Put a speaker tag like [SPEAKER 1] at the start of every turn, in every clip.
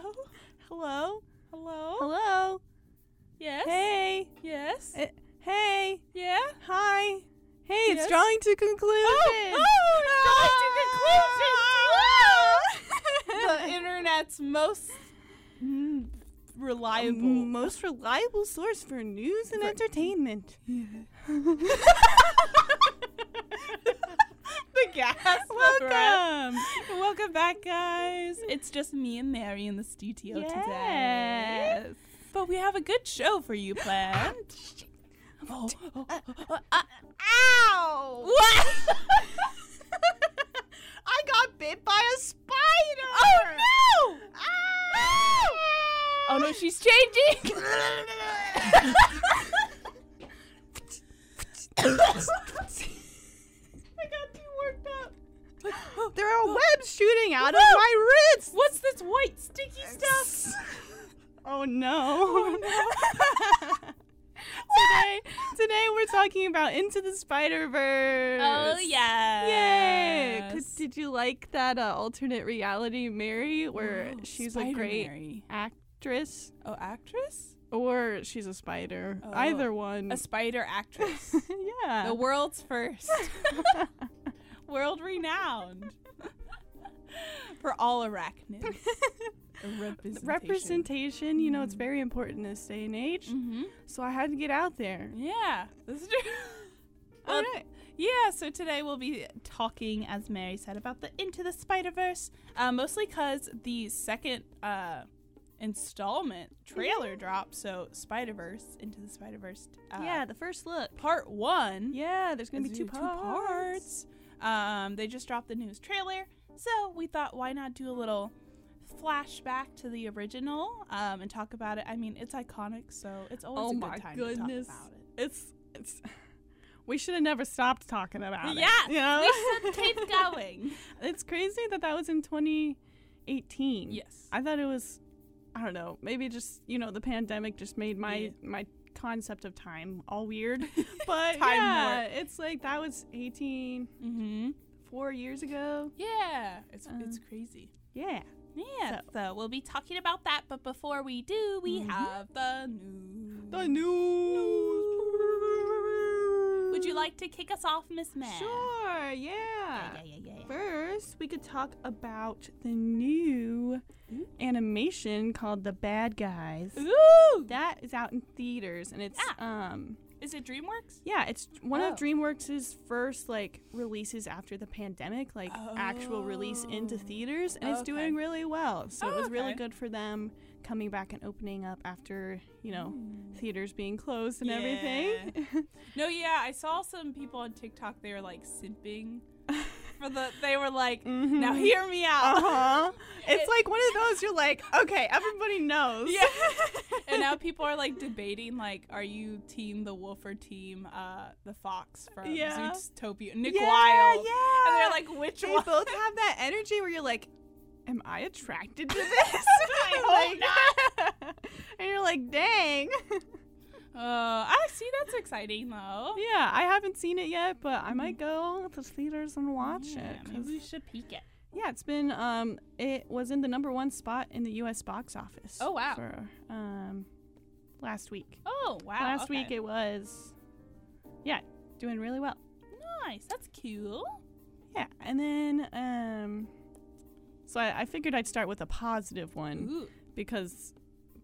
[SPEAKER 1] Hello.
[SPEAKER 2] Hello?
[SPEAKER 1] Hello.
[SPEAKER 2] Hello?
[SPEAKER 1] Yes.
[SPEAKER 2] Hey.
[SPEAKER 1] Yes.
[SPEAKER 2] Eh, hey.
[SPEAKER 1] yeah.
[SPEAKER 2] Hi. Hey, it's
[SPEAKER 1] Yes?
[SPEAKER 2] drawing to conclusion.
[SPEAKER 1] Oh, it's drawing to conclusion. the internet's most reliable.
[SPEAKER 2] Most reliable source for news and
[SPEAKER 1] For-
[SPEAKER 2] entertainment.
[SPEAKER 1] the gas.
[SPEAKER 2] Welcome.
[SPEAKER 1] Welcome back, guys. It's just me and Mary in the studio today.
[SPEAKER 2] Yes.
[SPEAKER 1] But we have a good show for you planned. oh, oh, oh, oh, uh,
[SPEAKER 2] Ow!
[SPEAKER 1] what?
[SPEAKER 2] I got bit by a spider.
[SPEAKER 1] oh no!
[SPEAKER 2] Ow!
[SPEAKER 1] Oh no, she's changing. I got too worked up.
[SPEAKER 2] There are webs shooting out of my wrist.
[SPEAKER 1] What's this white sticky stuff?
[SPEAKER 2] Oh no. today, today we're talking about Into the Spider Verse.
[SPEAKER 1] Oh yeah.
[SPEAKER 2] Yay! Did you like that uh, alternate reality, Mary, where she's a great
[SPEAKER 1] Spider-Mary.
[SPEAKER 2] actress
[SPEAKER 1] Oh, actress?
[SPEAKER 2] or she's a spider?
[SPEAKER 1] Oh.
[SPEAKER 2] Either one.
[SPEAKER 1] A spider actress.
[SPEAKER 2] yeah.
[SPEAKER 1] the world's first. World renowned. For all arachnids. Representation.
[SPEAKER 2] Representation, you know, it's
[SPEAKER 1] Mhm.
[SPEAKER 2] very important in this day and age.
[SPEAKER 1] Mm-hmm.
[SPEAKER 2] So I had to get out there.
[SPEAKER 1] Yeah, this is true.
[SPEAKER 2] All right.
[SPEAKER 1] Yeah, so today we'll be talking, as Mary said, about the Into the Spider Verse, uh, mostly because the second uh, installment trailer dropped. So Spider Verse, Into the Spider Verse. Uh,
[SPEAKER 2] yeah, the first look.
[SPEAKER 1] part one.
[SPEAKER 2] Yeah, there's gonna be two,
[SPEAKER 1] two
[SPEAKER 2] parts.
[SPEAKER 1] parts. Um, they just dropped the news trailer, so we thought, why not do a little flashback to the original um, and talk about it? I mean, it's iconic, so it's always
[SPEAKER 2] Oh
[SPEAKER 1] a good time
[SPEAKER 2] goodness.
[SPEAKER 1] to talk about it.
[SPEAKER 2] It's it's. We should have never stopped talking about it.
[SPEAKER 1] Yeah,
[SPEAKER 2] you know?
[SPEAKER 1] we should keep going.
[SPEAKER 2] it's crazy that that was in 2018.
[SPEAKER 1] yes.
[SPEAKER 2] I thought it was, I don't know, maybe just you know the pandemic just made my
[SPEAKER 1] Yeah.
[SPEAKER 2] my concept of time all weird. But
[SPEAKER 1] Time
[SPEAKER 2] yeah, it's like that was 18,
[SPEAKER 1] Mm-hmm.
[SPEAKER 2] four years ago.
[SPEAKER 1] Yeah, it's
[SPEAKER 2] Um,
[SPEAKER 1] it's crazy.
[SPEAKER 2] Yeah.
[SPEAKER 1] Yeah, so. we'll be talking about that. But before we do, we
[SPEAKER 2] Mhm.
[SPEAKER 1] have the news.
[SPEAKER 2] The news.
[SPEAKER 1] Would you like to kick us off, Miss May?
[SPEAKER 2] Sure. Yeah,
[SPEAKER 1] yeah, yeah. yeah.
[SPEAKER 2] First, we could talk about the new
[SPEAKER 1] Ooh.
[SPEAKER 2] animation called The Bad Guys.
[SPEAKER 1] Ooh!
[SPEAKER 2] That is out in theaters, and it's um
[SPEAKER 1] Is it DreamWorks?
[SPEAKER 2] yeah, it's one
[SPEAKER 1] Oh.
[SPEAKER 2] of DreamWorks' first like releases after the pandemic, like actual release into
[SPEAKER 1] Oh.
[SPEAKER 2] theaters, and it's doing really well. So
[SPEAKER 1] Oh,
[SPEAKER 2] it was really good for them coming back and opening up after you know
[SPEAKER 1] Mm.
[SPEAKER 2] theaters being closed and
[SPEAKER 1] Yeah.
[SPEAKER 2] everything.
[SPEAKER 1] No, yeah, I saw some people on TikTok. They were like simping for the. They were like, "Now
[SPEAKER 2] Mhm.
[SPEAKER 1] hear me out."
[SPEAKER 2] Uh-huh. It's
[SPEAKER 1] It-
[SPEAKER 2] like one of those you're like, okay, everybody knows.
[SPEAKER 1] Yeah. and now people are like debating, like, are you team the wolf or team uh, the fox from
[SPEAKER 2] Yeah.
[SPEAKER 1] Zootopia? Nick
[SPEAKER 2] yeah,
[SPEAKER 1] Wilde.
[SPEAKER 2] Yeah.
[SPEAKER 1] And they're like, which
[SPEAKER 2] they
[SPEAKER 1] one?
[SPEAKER 2] both have that energy where you're like, am I attracted to this?
[SPEAKER 1] I
[SPEAKER 2] hope and you're like, dang.
[SPEAKER 1] Uh, I see. That's exciting though.
[SPEAKER 2] yeah, I haven't seen it yet, but I might go to theaters and watch
[SPEAKER 1] Yeah,
[SPEAKER 2] it.
[SPEAKER 1] Maybe we should peek it.
[SPEAKER 2] yeah, it's been um, it was in the number one spot in the U.S. box office.
[SPEAKER 1] Oh, wow.
[SPEAKER 2] For um, last week.
[SPEAKER 1] Oh wow!
[SPEAKER 2] last
[SPEAKER 1] okay.
[SPEAKER 2] week it was, yeah, doing really well.
[SPEAKER 1] Nice. That's cool.
[SPEAKER 2] Yeah, and then um, so I, I figured I'd start with a positive one
[SPEAKER 1] Ooh.
[SPEAKER 2] because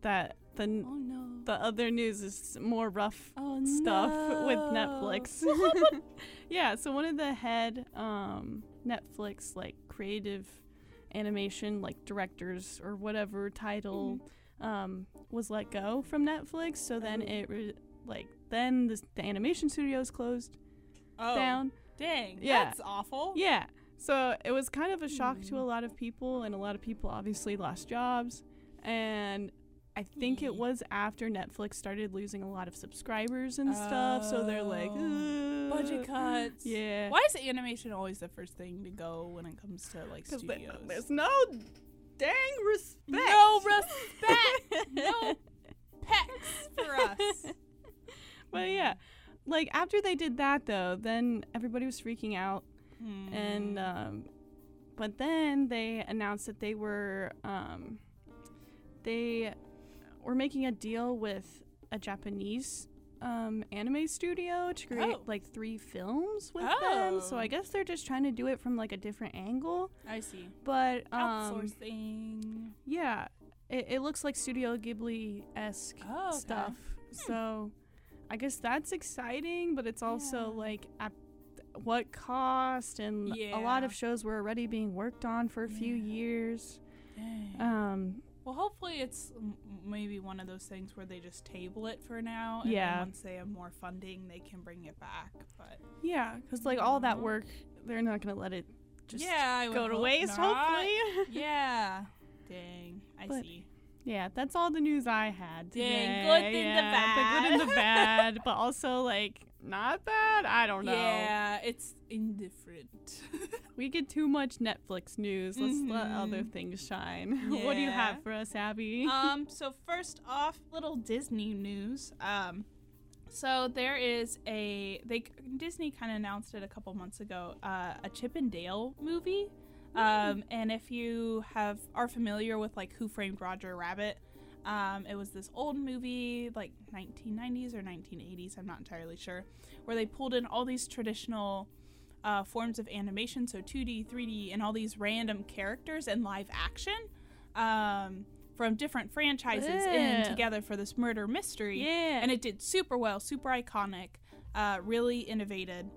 [SPEAKER 2] that the
[SPEAKER 1] Oh no.
[SPEAKER 2] the other news is more rough
[SPEAKER 1] oh
[SPEAKER 2] stuff with. Netflix. yeah, so one of the head um, Netflix like creative animation like directors or whatever title um, was let go from Netflix. So then
[SPEAKER 1] Oh.
[SPEAKER 2] it re- like then the, the animation studios closed
[SPEAKER 1] oh,
[SPEAKER 2] down.
[SPEAKER 1] Dang.
[SPEAKER 2] Yeah.
[SPEAKER 1] That's awful.
[SPEAKER 2] Yeah. So it was kind of a shock to
[SPEAKER 1] Hmm.
[SPEAKER 2] a lot of people, and a lot of people obviously lost jobs. And I think it was after Netflix started losing a lot of subscribers and stuff. So they're like,
[SPEAKER 1] Oh.
[SPEAKER 2] "Ugh."
[SPEAKER 1] Budget cuts.
[SPEAKER 2] Yeah.
[SPEAKER 1] Why is animation always the first thing to go when it comes to like studios?
[SPEAKER 2] there's no dang respect.
[SPEAKER 1] no respect. no pecs for us.
[SPEAKER 2] But yeah, like after they did that though, then everybody was freaking out, and
[SPEAKER 1] Hmm.
[SPEAKER 2] um, but then they announced that they were um, they were making a deal with a Japanese um, anime studio to create
[SPEAKER 1] Oh.
[SPEAKER 2] like three films with them. So
[SPEAKER 1] Oh.
[SPEAKER 2] I guess they're just trying to do it from like a different angle.
[SPEAKER 1] I see.
[SPEAKER 2] But um,
[SPEAKER 1] Outsourcing.
[SPEAKER 2] yeah, it, it looks like Studio Ghibli esque
[SPEAKER 1] Oh, okay.
[SPEAKER 2] stuff. So I guess that's exciting, but it's also
[SPEAKER 1] Yeah.
[SPEAKER 2] like at what cost? And a lot of shows were already being worked on for a few
[SPEAKER 1] Yeah.
[SPEAKER 2] years.
[SPEAKER 1] Dang.
[SPEAKER 2] Um,
[SPEAKER 1] well, hopefully it's m- maybe one of those things where they just table it for now. And
[SPEAKER 2] Yeah.
[SPEAKER 1] Once they have more funding, they can bring it back. But
[SPEAKER 2] yeah, because like all that work, they're not gonna let it just
[SPEAKER 1] yeah,
[SPEAKER 2] go to waste.
[SPEAKER 1] not.
[SPEAKER 2] Hopefully.
[SPEAKER 1] yeah. Dang. I
[SPEAKER 2] But-
[SPEAKER 1] see.
[SPEAKER 2] Yeah, that's all the news I had.
[SPEAKER 1] Dang,
[SPEAKER 2] today.
[SPEAKER 1] good in the
[SPEAKER 2] Yeah, the good and the
[SPEAKER 1] bad.
[SPEAKER 2] bad, but also like not bad. I don't know.
[SPEAKER 1] Yeah, it's indifferent.
[SPEAKER 2] We get too much Netflix news. Let's let other things shine. what do you have for us, Abby?
[SPEAKER 1] um, so first off, little Disney news. Um, so there is a they Disney kind of announced it a couple months ago. Uh, a Chip and Dale movie. Um, and if you have are familiar with like Who Framed Roger Rabbit, um, it was this old movie like 1990s or 1980s. I'm not entirely sure, where they pulled in all these traditional uh, forms of animation, so 2D, 3D, and all these random characters in live action um, from different franchises in together for this murder mystery.
[SPEAKER 2] yeah.
[SPEAKER 1] And it did super well, super iconic, uh, really innovated.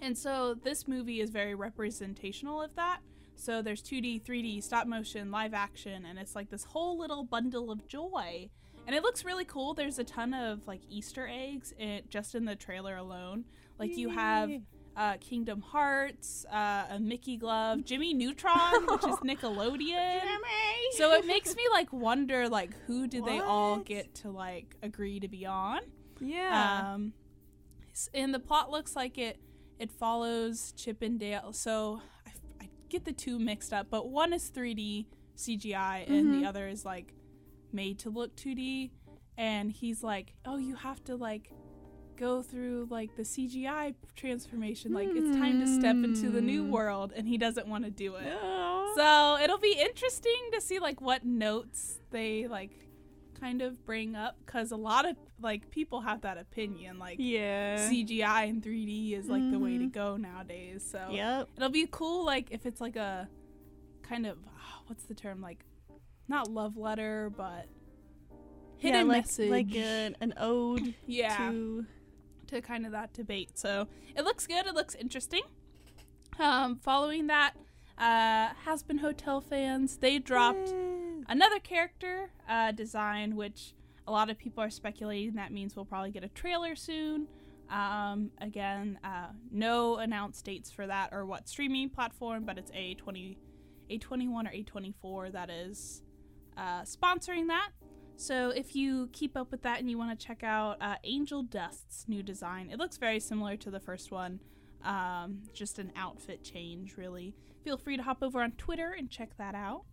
[SPEAKER 1] And so this movie is very representational of that. So there's 2D, 3D, stop motion, live action, and it's like this whole little bundle of joy. And it looks really cool. There's a ton of like Easter eggs in, just in the trailer alone. Like you have uh, Kingdom Hearts, uh, a Mickey glove, Jimmy Neutron, which is Nickelodeon. So it makes me like wonder like who did they all get to like agree to be on?
[SPEAKER 2] yeah.
[SPEAKER 1] Um, and the plot looks like it it follows Chip and Dale. So I, f- I get the two mixed up, but one is 3D CGI and
[SPEAKER 2] Mhm.
[SPEAKER 1] the other is like made to look 2D. And he's like, "Oh, you have to like go through like the CGI transformation. Like it's time to step into the new
[SPEAKER 2] Hmm.
[SPEAKER 1] world." And he doesn't want to do it. So it'll be interesting to see like what notes they like kind of bring up because a lot of like people have that opinion like
[SPEAKER 2] yeah.
[SPEAKER 1] CGI and 3D is like the way to
[SPEAKER 2] Mhm.
[SPEAKER 1] go nowadays. So
[SPEAKER 2] Yep.
[SPEAKER 1] it'll be cool like if it's like a kind of what's the term like not love letter but
[SPEAKER 2] yeah,
[SPEAKER 1] hidden
[SPEAKER 2] like,
[SPEAKER 1] message
[SPEAKER 2] like a, an ode
[SPEAKER 1] yeah
[SPEAKER 2] to
[SPEAKER 1] to kind of that debate. So it looks good. It looks interesting. Um, following that, uh, has been hotel fans. They dropped
[SPEAKER 2] Yeah.
[SPEAKER 1] Another character uh, design, which a lot of people are speculating that means we'll probably get a trailer soon. Um, again, uh, no announced dates for that or what streaming platform, but it's A20, A21 or A24 that is uh, sponsoring that. So if you keep up with that and you want to check out uh, Angel Dust's new design, it looks very similar to the first one. Um, just an outfit change, really. Feel free to hop over on Twitter and check that out.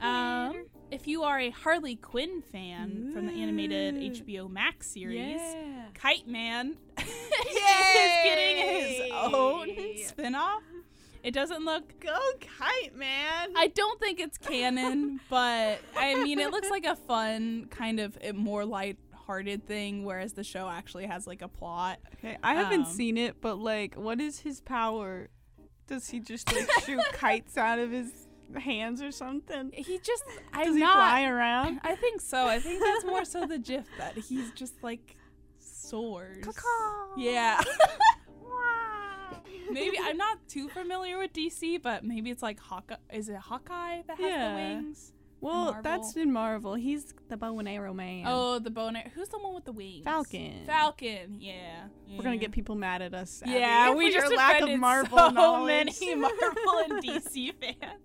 [SPEAKER 1] Um, if you are a Harley Quinn fan from the animated HBO Max series,
[SPEAKER 2] Yeah.
[SPEAKER 1] Kite Man is getting his own spin-off. It doesn't look
[SPEAKER 2] Go kite, man.
[SPEAKER 1] I don't think it's canon, but I mean it looks like a fun kind of more light-hearted thing whereas the show actually has like a plot.
[SPEAKER 2] okay, I haven't
[SPEAKER 1] um,
[SPEAKER 2] seen it, but like, what is his power? Does he just like shoot kites out of his hands or something?
[SPEAKER 1] He just I'm
[SPEAKER 2] Does he
[SPEAKER 1] not
[SPEAKER 2] fly around?
[SPEAKER 1] I think so. I think that's more so the gif that he's just like soars. Yeah.
[SPEAKER 2] Wow.
[SPEAKER 1] maybe I'm not too familiar with DC, but maybe it's like Hawkeye. Is it Hawkeye that has
[SPEAKER 2] Yeah.
[SPEAKER 1] the wings?
[SPEAKER 2] Well, that's in Marvel. He's the bow and arrow man.
[SPEAKER 1] Oh, the boner. Who's the one with the wings?
[SPEAKER 2] Falcon.
[SPEAKER 1] Falcon. Yeah.
[SPEAKER 2] We're gonna get people mad at us. Abby,
[SPEAKER 1] Yeah, we just
[SPEAKER 2] lack of Marvel
[SPEAKER 1] so
[SPEAKER 2] knowledge.
[SPEAKER 1] many Marvel and DC fans.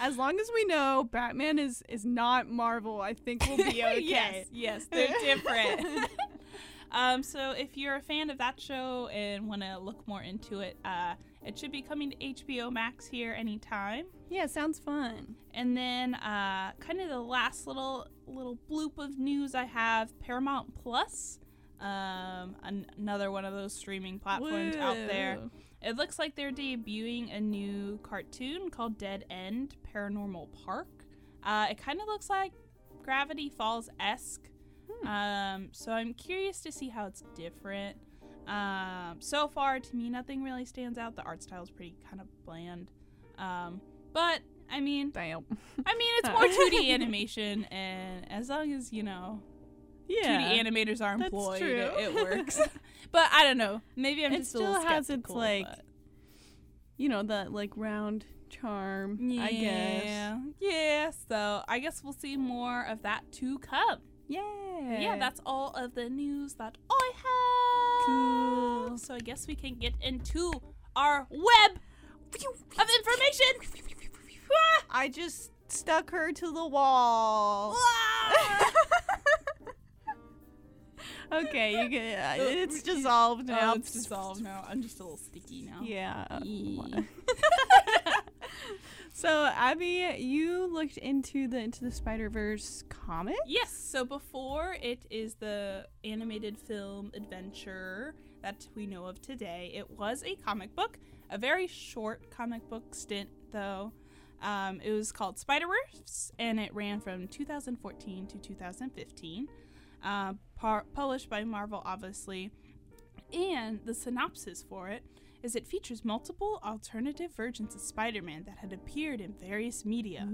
[SPEAKER 2] As long as we know Batman is is not Marvel, I think we'll be okay.
[SPEAKER 1] yes, yes, they're different. um, so if you're a fan of that show and want to look more into it, uh, it should be coming to HBO Max here anytime.
[SPEAKER 2] Yeah, sounds fun.
[SPEAKER 1] And then, uh, kind of the last little little bloop of news I have: Paramount Plus, um, an- another one of those streaming platforms out there. It looks like they're debuting a new cartoon called Dead End Paranormal Park. Uh, it kind of looks like Gravity Falls esque.
[SPEAKER 2] Hmm.
[SPEAKER 1] Um, so I'm curious to see how it's different. Um, so far, to me, nothing really stands out. The art style is pretty kind of bland. Um, but I mean,
[SPEAKER 2] Damn.
[SPEAKER 1] I mean, it's more 2D animation, and as long as you know
[SPEAKER 2] Yeah.
[SPEAKER 1] 2D animators are employed,
[SPEAKER 2] true.
[SPEAKER 1] it, it works. but I don't know. Maybe I'm
[SPEAKER 2] It
[SPEAKER 1] just a little
[SPEAKER 2] still has its, like,
[SPEAKER 1] but-
[SPEAKER 2] you know that like round charm. I guess.
[SPEAKER 1] Yeah. Yeah. So I guess we'll see more of that to come.
[SPEAKER 2] Yeah.
[SPEAKER 1] Yeah, that's all of the news that I have.
[SPEAKER 2] Cool.
[SPEAKER 1] So I guess we can get into our web of information.
[SPEAKER 2] I just stuck her to the wall. Okay, you can. Uh, it's dissolved now.
[SPEAKER 1] Oh, it's dissolved now. I'm just a little sticky now.
[SPEAKER 2] Yeah. So Abby, you looked into the Into the Spider Verse comic.
[SPEAKER 1] Yes. So before it is the animated film adventure that we know of today, it was a comic book, a very short comic book stint, though. Um, it was called Spider Verse, and it ran from 2014 to 2015. Uh, par- published by Marvel, obviously. And the synopsis for it is it features multiple alternative versions of Spider Man that had appeared in various media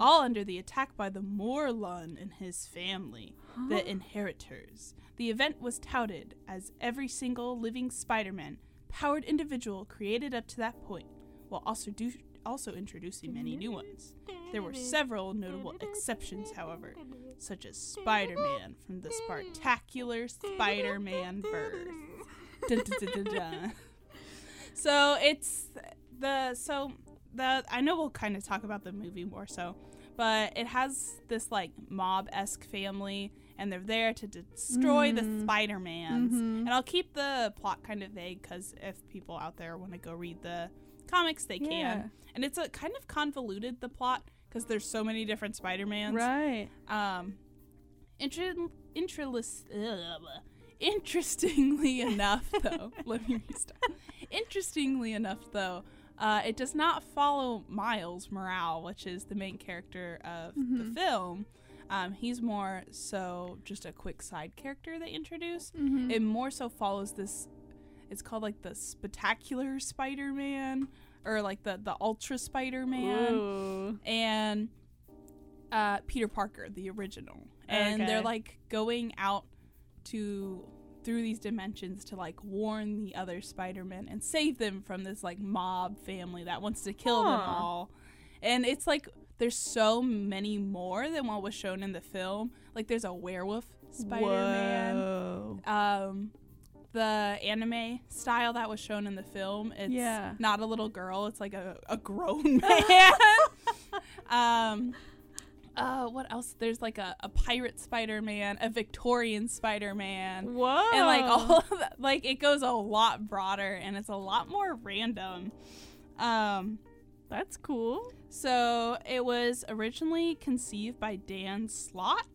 [SPEAKER 1] all under the attack by the Morlun and his family, the Inheritors. The event was touted as every single living Spider-Man powered individual created up to that point, while also do- also introducing many new ones. There were several notable exceptions, however, such as Spider-Man from the Spectacular Spider-Man verse. Dun, dun, dun, dun, dun. So it's the so the I know we'll kind of talk about the movie more so, but it has this like mob esque family, and they're there to destroy the
[SPEAKER 2] Mhm.
[SPEAKER 1] Spider Mans.
[SPEAKER 2] Mhm.
[SPEAKER 1] And I'll keep the plot kind of vague because if people out there want to go read the comics, they
[SPEAKER 2] Yeah.
[SPEAKER 1] can. And it's a kind of convoluted the plot because there's so many different Spider Mans.
[SPEAKER 2] Right.
[SPEAKER 1] Um, intra- intralis- ugh. interestingly enough, though, let me restart. Interestingly enough, though, uh, it does not follow Miles Morales, which is the main character of the
[SPEAKER 2] Mhm.
[SPEAKER 1] film. Um, he's more so just a quick side character they introduce.
[SPEAKER 2] Mhm.
[SPEAKER 1] It more so follows this. It's called like the Spectacular Spider-Man, or like the the Ultra Spider-Man and uh, Peter Parker, the original, and they're like going out to through these dimensions to like warn the other Spider-Men and save them from this like mob family that wants to kill them all. And it's like there's so many more than what was shown in the film. Like there's a werewolf Spider-Man
[SPEAKER 2] Whoa.
[SPEAKER 1] um the anime style that was shown in the film it's
[SPEAKER 2] Yeah.
[SPEAKER 1] not a little girl it's like a, a grown man um uh what else there's like a, a pirate spider-man a victorian spider-man
[SPEAKER 2] Whoa.
[SPEAKER 1] and like all of that, like it goes a lot broader and it's a lot more random um
[SPEAKER 2] That's cool.
[SPEAKER 1] so it was originally conceived by Dan Slott,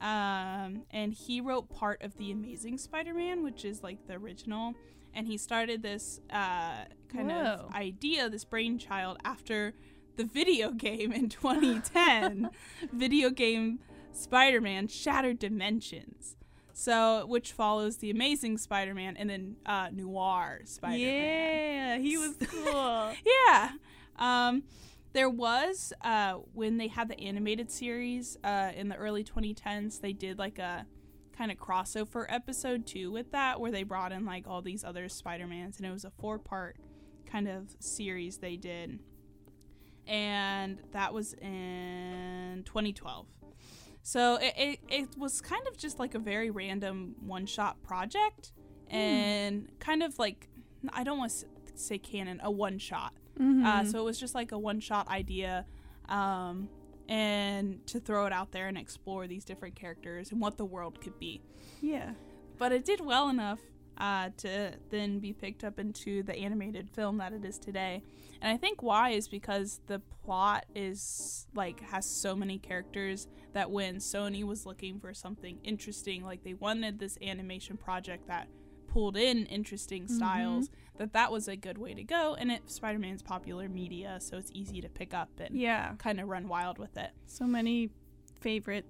[SPEAKER 1] um, and he wrote part of the Amazing Spider-Man, which is like the original. And he started this uh, kind
[SPEAKER 2] Whoa.
[SPEAKER 1] of idea, this brainchild, after the video game in 2010, video game Spider-Man Shattered Dimensions. So, which follows the Amazing Spider-Man and then uh, Noir Spider-Man.
[SPEAKER 2] Yeah, he was cool.
[SPEAKER 1] Yeah. Um, there was uh, when they had the animated series uh, in the early 2010s. They did like a kind of crossover episode too with that, where they brought in like all these other Spider Mans, and it was a four part kind of series they did, and that was in 2012. So it, it, it was kind of just like a very random one shot project, and kind of like I don't want to say canon, a one shot. Uh,
[SPEAKER 2] Mhm.
[SPEAKER 1] so it was just like a one shot idea, um, and to throw it out there and explore these different characters and what the world could be.
[SPEAKER 2] yeah.
[SPEAKER 1] But it did well enough uh, to then be picked up into the animated film that it is today. And I think why is because the plot is like has so many characters that when Sony was looking for something interesting, like they wanted this animation project that pulled in interesting styles, that that was a good way to go. And it Spider-Man's popular media, so it's easy to pick up and
[SPEAKER 2] Yeah.
[SPEAKER 1] kind of run wild with it.
[SPEAKER 2] So many favorite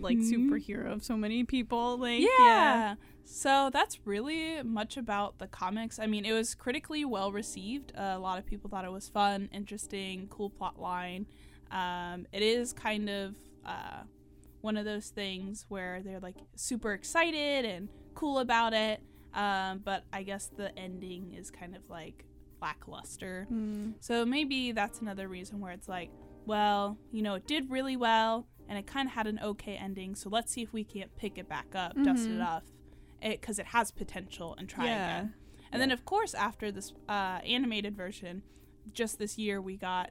[SPEAKER 2] like
[SPEAKER 1] Mhm.
[SPEAKER 2] superhero of so many people. Like
[SPEAKER 1] yeah. So that's really much about the comics. I mean, it was critically well received. Uh, a lot of people thought it was fun, interesting, cool plot line. Um, it is kind of uh, one of those things where they're like super excited and cool about it. Um, but I guess the ending is kind of like lackluster.
[SPEAKER 2] Mm.
[SPEAKER 1] So maybe that's another reason where it's like, well, you know, it did really well and it kind of had an okay ending. So let's see if we can't pick it back up, dust it
[SPEAKER 2] Mhm.
[SPEAKER 1] off, because it, has potential and try
[SPEAKER 2] Yeah.
[SPEAKER 1] again. And then, of course, after this uh, animated version, just this year we got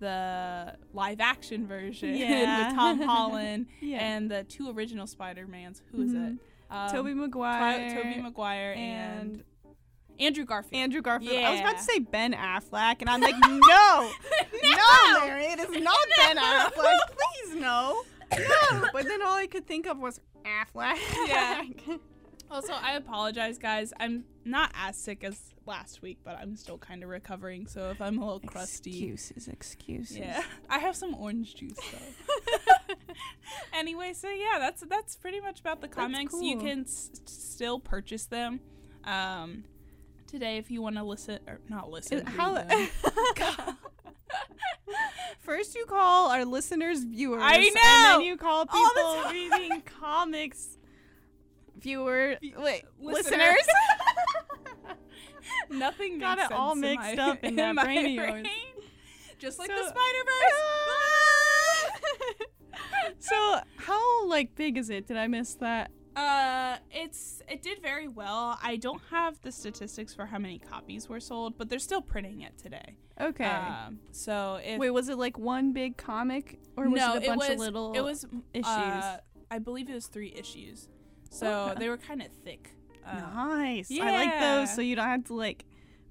[SPEAKER 1] the live action version
[SPEAKER 2] Yeah.
[SPEAKER 1] with Tom Holland
[SPEAKER 2] Yeah.
[SPEAKER 1] and the two original Spider Mans. Who is
[SPEAKER 2] Mhm.
[SPEAKER 1] it? Um, Tobey
[SPEAKER 2] Maguire.
[SPEAKER 1] Tobey Maguire and,
[SPEAKER 2] and
[SPEAKER 1] Andrew Garfield.
[SPEAKER 2] Andrew Garfield. I was about to say Ben Affleck, and I'm like, no, no, Mary, it is not Ben Affleck. Please, no, no. But then all I could think of was Affleck.
[SPEAKER 1] Yeah. Also, I apologize, guys. I'm not as sick as last week, but I'm still kind of recovering. So if I'm a little crusty,
[SPEAKER 2] Excuses, excuses.
[SPEAKER 1] yeah, I have some orange juice though. anyway, so yeah, that's that's pretty much about the comics. You can s- still purchase them. Um, today, if you want to listen or not listen,
[SPEAKER 2] Is- how-. First, you call our listeners viewers.
[SPEAKER 1] I know.
[SPEAKER 2] And then you call people reading comics. Viewer, wait,
[SPEAKER 1] Listeners.
[SPEAKER 2] listeners.
[SPEAKER 1] Nothing
[SPEAKER 2] Got it all
[SPEAKER 1] in
[SPEAKER 2] mixed
[SPEAKER 1] my-
[SPEAKER 2] up in that
[SPEAKER 1] my
[SPEAKER 2] brain of yours.
[SPEAKER 1] Just like
[SPEAKER 2] So-
[SPEAKER 1] the Spider Verse.
[SPEAKER 2] so, how like big is it? Did I miss that?
[SPEAKER 1] Uh, it's it did very well. I don't have the statistics for how many copies were sold, but they're still printing it today.
[SPEAKER 2] Okay.
[SPEAKER 1] Um, so if
[SPEAKER 2] Wait, was it like one big comic, or was
[SPEAKER 1] no,
[SPEAKER 2] it a bunch
[SPEAKER 1] was
[SPEAKER 2] of little?
[SPEAKER 1] it was
[SPEAKER 2] issues?
[SPEAKER 1] Uh, I believe it was three issues. So
[SPEAKER 2] Okay.
[SPEAKER 1] they were kind of thick. Uh,
[SPEAKER 2] nice. I like those, so you don't have to like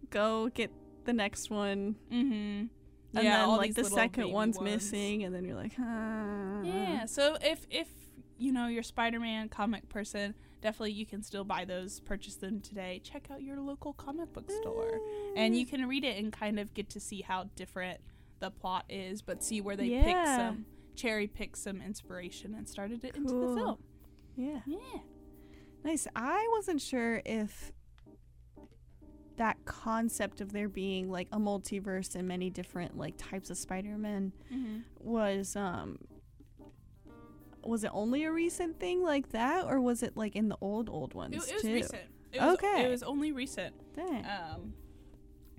[SPEAKER 2] go get the next one,
[SPEAKER 1] Mm-hmm.
[SPEAKER 2] and
[SPEAKER 1] yeah,
[SPEAKER 2] then like the second one's
[SPEAKER 1] ones.
[SPEAKER 2] missing, and then you're like, ah.
[SPEAKER 1] Yeah. So if if you know you're Spider-Man comic person, definitely you can still buy those, purchase them today. Check out your local comic book store. and you can read it and kind of get to see how different the plot is, but see where they pick some cherry pick some inspiration and started it into the film.
[SPEAKER 2] Yeah.
[SPEAKER 1] Yeah.
[SPEAKER 2] Nice. I wasn't sure if that concept of there being like a multiverse and many different like types of Spider-Man
[SPEAKER 1] Mm-hmm.
[SPEAKER 2] was um was it only a recent thing like that or was it like in the old old ones
[SPEAKER 1] It, it was
[SPEAKER 2] too?
[SPEAKER 1] recent. It was,
[SPEAKER 2] Okay.
[SPEAKER 1] It was only recent
[SPEAKER 2] Dang.
[SPEAKER 1] um,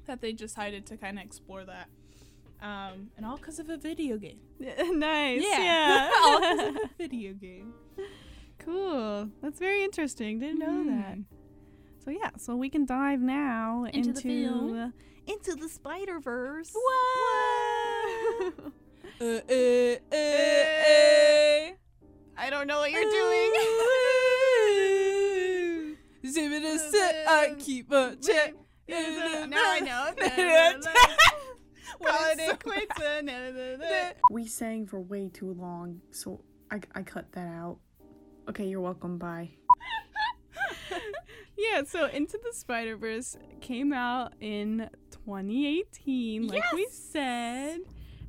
[SPEAKER 1] that they decided to kind of explore that. Um, and all because of a video game.
[SPEAKER 2] nice.
[SPEAKER 1] Yeah.
[SPEAKER 2] Yeah.
[SPEAKER 1] all because of a video game.
[SPEAKER 2] Cool. That's very interesting. Didn't know that.
[SPEAKER 1] Mhm.
[SPEAKER 2] So yeah, so we can dive now
[SPEAKER 1] Into
[SPEAKER 2] into
[SPEAKER 1] the film.
[SPEAKER 2] into the Spider Verse.
[SPEAKER 1] What? Uh, uh, uh, uh.
[SPEAKER 2] I don't know what you're doing.
[SPEAKER 1] Zip it a sip, I keep a check.
[SPEAKER 2] now I know. Call it quits.
[SPEAKER 3] We sang for way too long, so I, I cut that out. Okay, you're welcome. Bye.
[SPEAKER 2] Yeah, so Into the Spider Verse came out in 2018, like we said,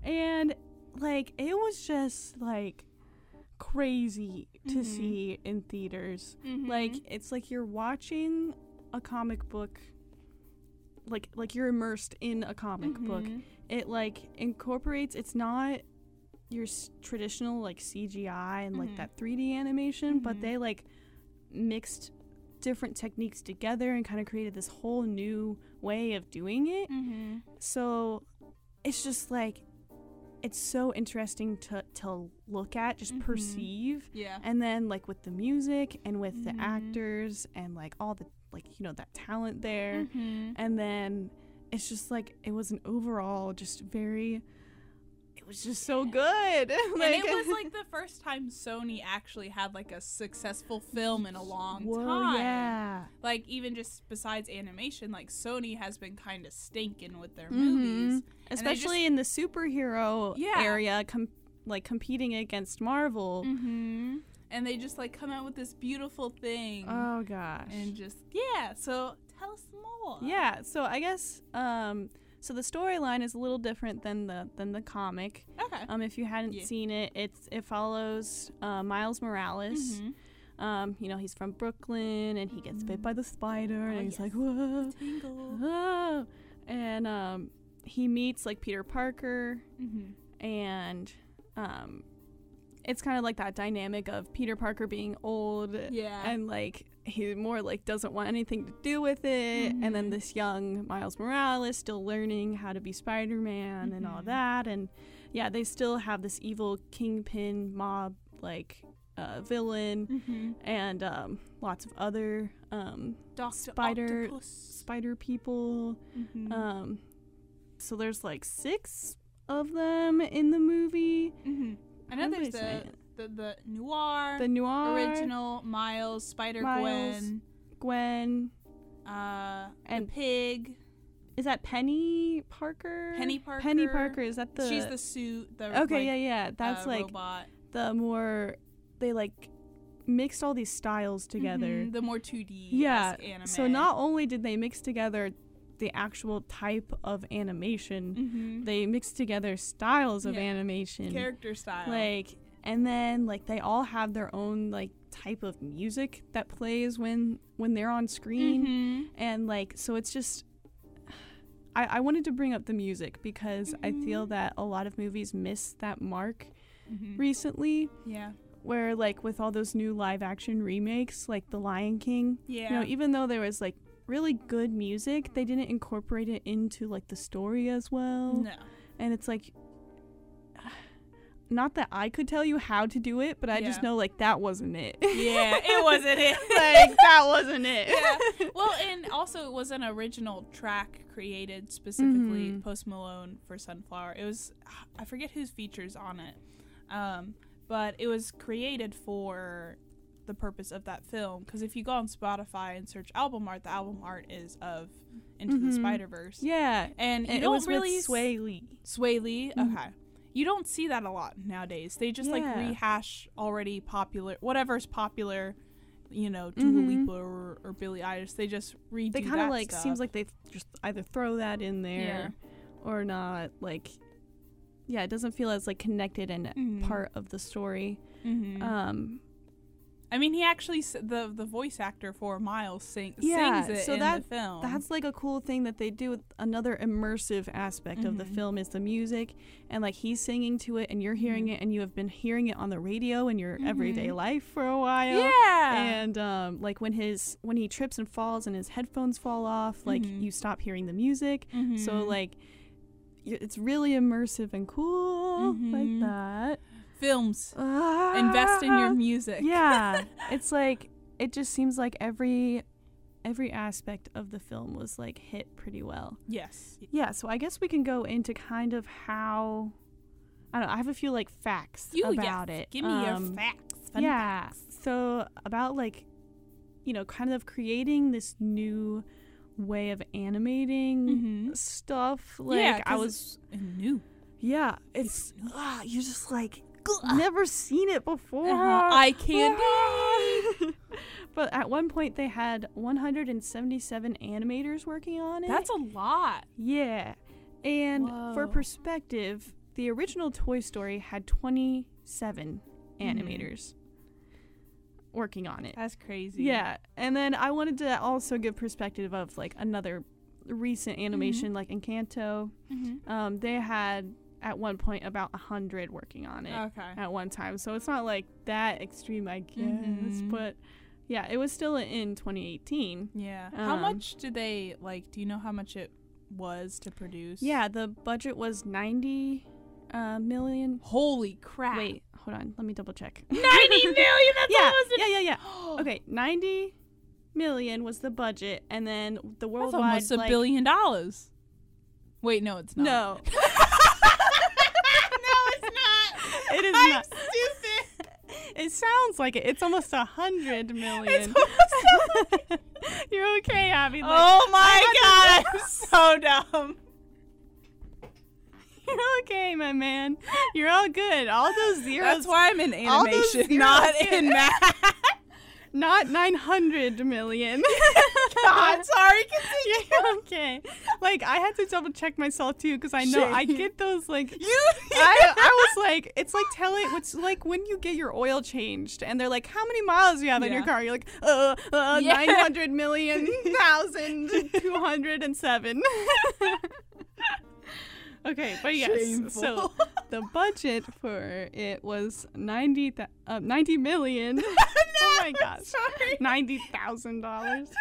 [SPEAKER 2] and like it was just like crazy to
[SPEAKER 1] Mhm.
[SPEAKER 2] see in theaters.
[SPEAKER 1] Mhm.
[SPEAKER 2] Like it's like you're watching a comic book, like like you're immersed in a comic book.
[SPEAKER 1] Mhm.
[SPEAKER 2] It like incorporates. It's not your s- traditional like CGI and like
[SPEAKER 1] Mhm.
[SPEAKER 2] that 3D animation,
[SPEAKER 1] Mhm.
[SPEAKER 2] but they like mixed different techniques together and kind of created this whole new way of doing it.
[SPEAKER 1] Mhm.
[SPEAKER 2] So it's just like it's so interesting to to look at, just
[SPEAKER 1] Mhm.
[SPEAKER 2] perceive,
[SPEAKER 1] Yeah.
[SPEAKER 2] and then like with the music and with the
[SPEAKER 1] Mhm.
[SPEAKER 2] actors and like all the like you know that talent there,
[SPEAKER 1] Mhm.
[SPEAKER 2] and then it's just like it was an overall just very. It was just so good.
[SPEAKER 1] and it was like the first time Sony actually had like a successful film in a long
[SPEAKER 2] Whoa,
[SPEAKER 1] time.
[SPEAKER 2] yeah.
[SPEAKER 1] Like even just besides animation, like Sony has been kind of stinking with their
[SPEAKER 2] Mhm.
[SPEAKER 1] movies.
[SPEAKER 2] especially in the superhero
[SPEAKER 1] Yeah.
[SPEAKER 2] area, com- like competing against Marvel.
[SPEAKER 1] Mm-hmm. And they just like come out with this beautiful thing.
[SPEAKER 2] Oh gosh.
[SPEAKER 1] and just yeah. So tell us more.
[SPEAKER 2] yeah, so I guess um So the storyline is a little different than the than the comic.
[SPEAKER 1] Okay.
[SPEAKER 2] Um, if you hadn't
[SPEAKER 1] Yeah.
[SPEAKER 2] seen it, it's it follows uh, Miles Morales.
[SPEAKER 1] Mhm.
[SPEAKER 2] Um, you know, he's from Brooklyn and he gets bit by the spider
[SPEAKER 1] Oh,
[SPEAKER 2] and he's
[SPEAKER 1] yes.
[SPEAKER 2] like, whoa,
[SPEAKER 1] Tingle.
[SPEAKER 2] whoa. And um, he meets like Peter Parker
[SPEAKER 1] Mm-hmm.
[SPEAKER 2] and um, it's kind of like that dynamic of Peter Parker being old
[SPEAKER 1] Yeah.
[SPEAKER 2] and like he more like doesn't want anything to do with it and then
[SPEAKER 1] Mhm.
[SPEAKER 2] this young miles morales still learning how to be spider-man and all
[SPEAKER 1] Mhm.
[SPEAKER 2] that and yeah they still have this evil kingpin mob like uh, villain
[SPEAKER 1] mm-hmm.
[SPEAKER 2] and um, lots of other um,
[SPEAKER 1] Doctor
[SPEAKER 2] Spider-
[SPEAKER 1] Octopus.
[SPEAKER 2] spider people
[SPEAKER 1] Mhm.
[SPEAKER 2] um, so there's like six of them in the movie
[SPEAKER 1] Mhm. I know
[SPEAKER 2] do
[SPEAKER 1] there's
[SPEAKER 2] I
[SPEAKER 1] the, the noir,
[SPEAKER 2] the noir
[SPEAKER 1] original Miles, Spider Gwen,
[SPEAKER 2] gwen
[SPEAKER 1] uh,
[SPEAKER 2] and-
[SPEAKER 1] pig,
[SPEAKER 2] is that Peni Parker
[SPEAKER 1] Peni Parker.
[SPEAKER 2] Peni Parker is that the
[SPEAKER 1] She's the suit. The
[SPEAKER 2] Okay,
[SPEAKER 1] like,
[SPEAKER 2] yeah, yeah. That's
[SPEAKER 1] uh,
[SPEAKER 2] like
[SPEAKER 1] robot.
[SPEAKER 2] the more they like mixed all these styles together.
[SPEAKER 1] Mhm, The more 2D.
[SPEAKER 2] Yeah.
[SPEAKER 1] Anime.
[SPEAKER 2] So not only did they mix together the actual type of animation,
[SPEAKER 1] Mhm.
[SPEAKER 2] they mixed together styles of
[SPEAKER 1] Yeah.
[SPEAKER 2] animation.
[SPEAKER 1] character style.
[SPEAKER 2] Like and then like they all have their own like type of music that plays when when they're on screen
[SPEAKER 1] Mhm.
[SPEAKER 2] and like so it's just I, I wanted to bring up the music because I feel that a lot of movies miss that mark
[SPEAKER 1] Mhm.
[SPEAKER 2] recently
[SPEAKER 1] Yeah.
[SPEAKER 2] where like with all those new live action remakes like the lion king
[SPEAKER 1] Yeah.
[SPEAKER 2] you know even though there was like really good music they didn't incorporate it into like the story as well
[SPEAKER 1] no.
[SPEAKER 2] and it's like not that i could tell you how to do it but i just know like that wasn't it
[SPEAKER 1] Yeah, it wasn't it.
[SPEAKER 2] like that wasn't it
[SPEAKER 1] yeah. Well, and also it was an original track created specifically
[SPEAKER 2] Mhm.
[SPEAKER 1] Post Malone for Sunflower. It was I forget whose features on it, um, but it was created for the purpose of that film. Because if you go on Spotify and search album art, the album art is of Into the
[SPEAKER 2] Mhm.
[SPEAKER 1] Spider Verse,
[SPEAKER 2] yeah
[SPEAKER 1] and
[SPEAKER 2] and it was
[SPEAKER 1] really
[SPEAKER 2] Swae Lee
[SPEAKER 1] Swae Lee.
[SPEAKER 2] Mhm.
[SPEAKER 1] Okay. You don't see that a lot nowadays. They just like rehash already popular whatever's popular, you know, Dua
[SPEAKER 2] Mhm.
[SPEAKER 1] Lipa or, or Billie Eilish. They just redo
[SPEAKER 2] they kind of like
[SPEAKER 1] stuff.
[SPEAKER 2] seems like they th- just either throw that in there or not like yeah it doesn't feel as like connected and
[SPEAKER 1] Mhm.
[SPEAKER 2] part of the story
[SPEAKER 1] Mhm.
[SPEAKER 2] um
[SPEAKER 1] I mean, he actually the the voice actor for Miles sing,
[SPEAKER 2] Yeah,
[SPEAKER 1] sings it
[SPEAKER 2] so
[SPEAKER 1] in
[SPEAKER 2] that-
[SPEAKER 1] the film.
[SPEAKER 2] that's like a cool thing that they do with another immersive aspect of the
[SPEAKER 1] Mhm.
[SPEAKER 2] film is the music and like he's singing to it and you're hearing
[SPEAKER 1] Mhm.
[SPEAKER 2] it and you have been hearing it on the radio in your everyday
[SPEAKER 1] Mhm.
[SPEAKER 2] life for a while
[SPEAKER 1] yeah.
[SPEAKER 2] and um, like when his when he trips and falls and his headphones fall off like
[SPEAKER 1] Mhm.
[SPEAKER 2] you stop hearing the music so
[SPEAKER 1] Mhm.
[SPEAKER 2] like it's really immersive and cool like that
[SPEAKER 1] films invest in your music.
[SPEAKER 2] yeah it's like it just seems like every every aspect of the film was like hit pretty well
[SPEAKER 1] Yes.
[SPEAKER 2] yeah so i guess we can go into kind of how i don't know i have a few like facts
[SPEAKER 1] You
[SPEAKER 2] about
[SPEAKER 1] yes.
[SPEAKER 2] it
[SPEAKER 1] Give me
[SPEAKER 2] Um,
[SPEAKER 1] your facts. Fun
[SPEAKER 2] yeah
[SPEAKER 1] facts.
[SPEAKER 2] so about like you know kind of creating this new way of animating
[SPEAKER 1] Mhm.
[SPEAKER 2] stuff like
[SPEAKER 1] Yeah,
[SPEAKER 2] i was
[SPEAKER 1] New.
[SPEAKER 2] yeah it's ah, you're just like never seen it before
[SPEAKER 1] Uh-huh. Eye candy.
[SPEAKER 2] but at one point they had 177 animators working on it.
[SPEAKER 1] That's a lot.
[SPEAKER 2] yeah. And for perspective, the original Toy Story had 27
[SPEAKER 1] Mhm.
[SPEAKER 2] animators working on it.
[SPEAKER 1] That's crazy.
[SPEAKER 2] Yeah. And then I wanted to also give perspective of like another recent
[SPEAKER 1] Mm-hmm.
[SPEAKER 2] animation like Encanto.
[SPEAKER 1] Mhm.
[SPEAKER 2] Um they had at one point about 100 working on it
[SPEAKER 1] Okay.
[SPEAKER 2] at one time. So it's not like that extreme, I guess.
[SPEAKER 1] Mhm.
[SPEAKER 2] But yeah, it was still in 2018.
[SPEAKER 1] Yeah. how
[SPEAKER 2] Um,
[SPEAKER 1] much did they like? Do you know how much it was to produce?
[SPEAKER 2] Yeah, the budget was 90 uh, million.
[SPEAKER 1] Holy crap!
[SPEAKER 2] Wait, hold on. Let me double check.
[SPEAKER 1] ninety million. That's
[SPEAKER 2] yeah,
[SPEAKER 1] almost
[SPEAKER 2] yeah, yeah, yeah. Okay, 90 million was the budget, and then the
[SPEAKER 1] That's
[SPEAKER 2] worldwide.
[SPEAKER 1] almost a
[SPEAKER 2] like,
[SPEAKER 1] billion dollars. Wait, no, it's not.
[SPEAKER 2] No,
[SPEAKER 1] no, it's not.
[SPEAKER 2] It is
[SPEAKER 1] I'm
[SPEAKER 2] not.
[SPEAKER 1] stupid.
[SPEAKER 2] It sounds like it. It's almost a hundred million.
[SPEAKER 1] almost
[SPEAKER 2] You're okay, Abby. Like,
[SPEAKER 1] Oh my god, I'm so dumb.
[SPEAKER 2] You're okay, my man. You're all good. All those zeros.
[SPEAKER 1] That's why I'm in animation, not in math.
[SPEAKER 2] Not 900 million.
[SPEAKER 1] God, sorry.
[SPEAKER 2] Yeah, okay. Like I had to double check myself too because I know I get those like
[SPEAKER 1] You.
[SPEAKER 2] I, I was like, it's like telling what's like when you get your oil changed and they're like, how many miles do you have in your car? You're like, uh, uh,
[SPEAKER 1] Yeah.
[SPEAKER 2] nine hundred million thousand two hundred and seven. okay, but yes,
[SPEAKER 1] Shameful.
[SPEAKER 2] so the budget for it was ninety th- uh, ninety million. Oh my gosh,
[SPEAKER 1] Sorry.
[SPEAKER 2] ninety thousand dollars.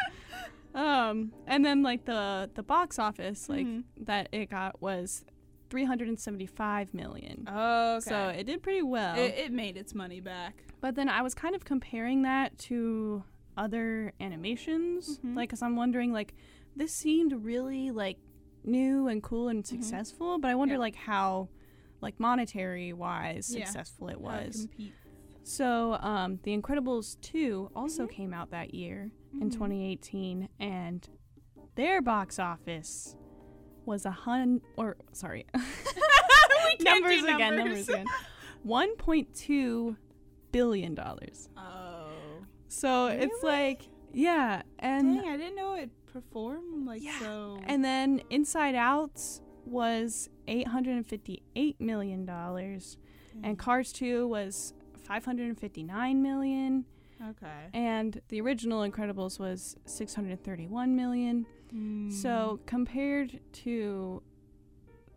[SPEAKER 2] Um, and then like the the box office like
[SPEAKER 1] Mhm.
[SPEAKER 2] that it got was 375 million.
[SPEAKER 1] Okay.
[SPEAKER 2] So it did pretty well.
[SPEAKER 1] it, it made its money back.
[SPEAKER 2] but then I was kind of comparing that to other animations,
[SPEAKER 1] Mhm.
[SPEAKER 2] like, cause I'm wondering, like, this seemed really like new and cool and successful, but I wonder,
[SPEAKER 1] Mm-hmm. Yeah.
[SPEAKER 2] like, how, like, monetary wise,
[SPEAKER 1] Yeah.
[SPEAKER 2] successful it was. So, um, The Incredibles 2 also
[SPEAKER 1] Mhm.
[SPEAKER 2] came out that year in
[SPEAKER 1] Mhm.
[SPEAKER 2] 2018, and their box office was a hun or sorry,
[SPEAKER 1] can't
[SPEAKER 2] numbers again,
[SPEAKER 1] numbers.
[SPEAKER 2] numbers again, 1.2 billion dollars.
[SPEAKER 1] Oh.
[SPEAKER 2] So it's like, yeah, and
[SPEAKER 1] Dang, I didn't know it performed like
[SPEAKER 2] Yeah,
[SPEAKER 1] so.
[SPEAKER 2] and then Inside Out was 858 million dollars, and Cars 2 was 559 million.
[SPEAKER 1] okay.
[SPEAKER 2] and the original Incredibles was 631 million.
[SPEAKER 1] Mm.
[SPEAKER 2] So compared to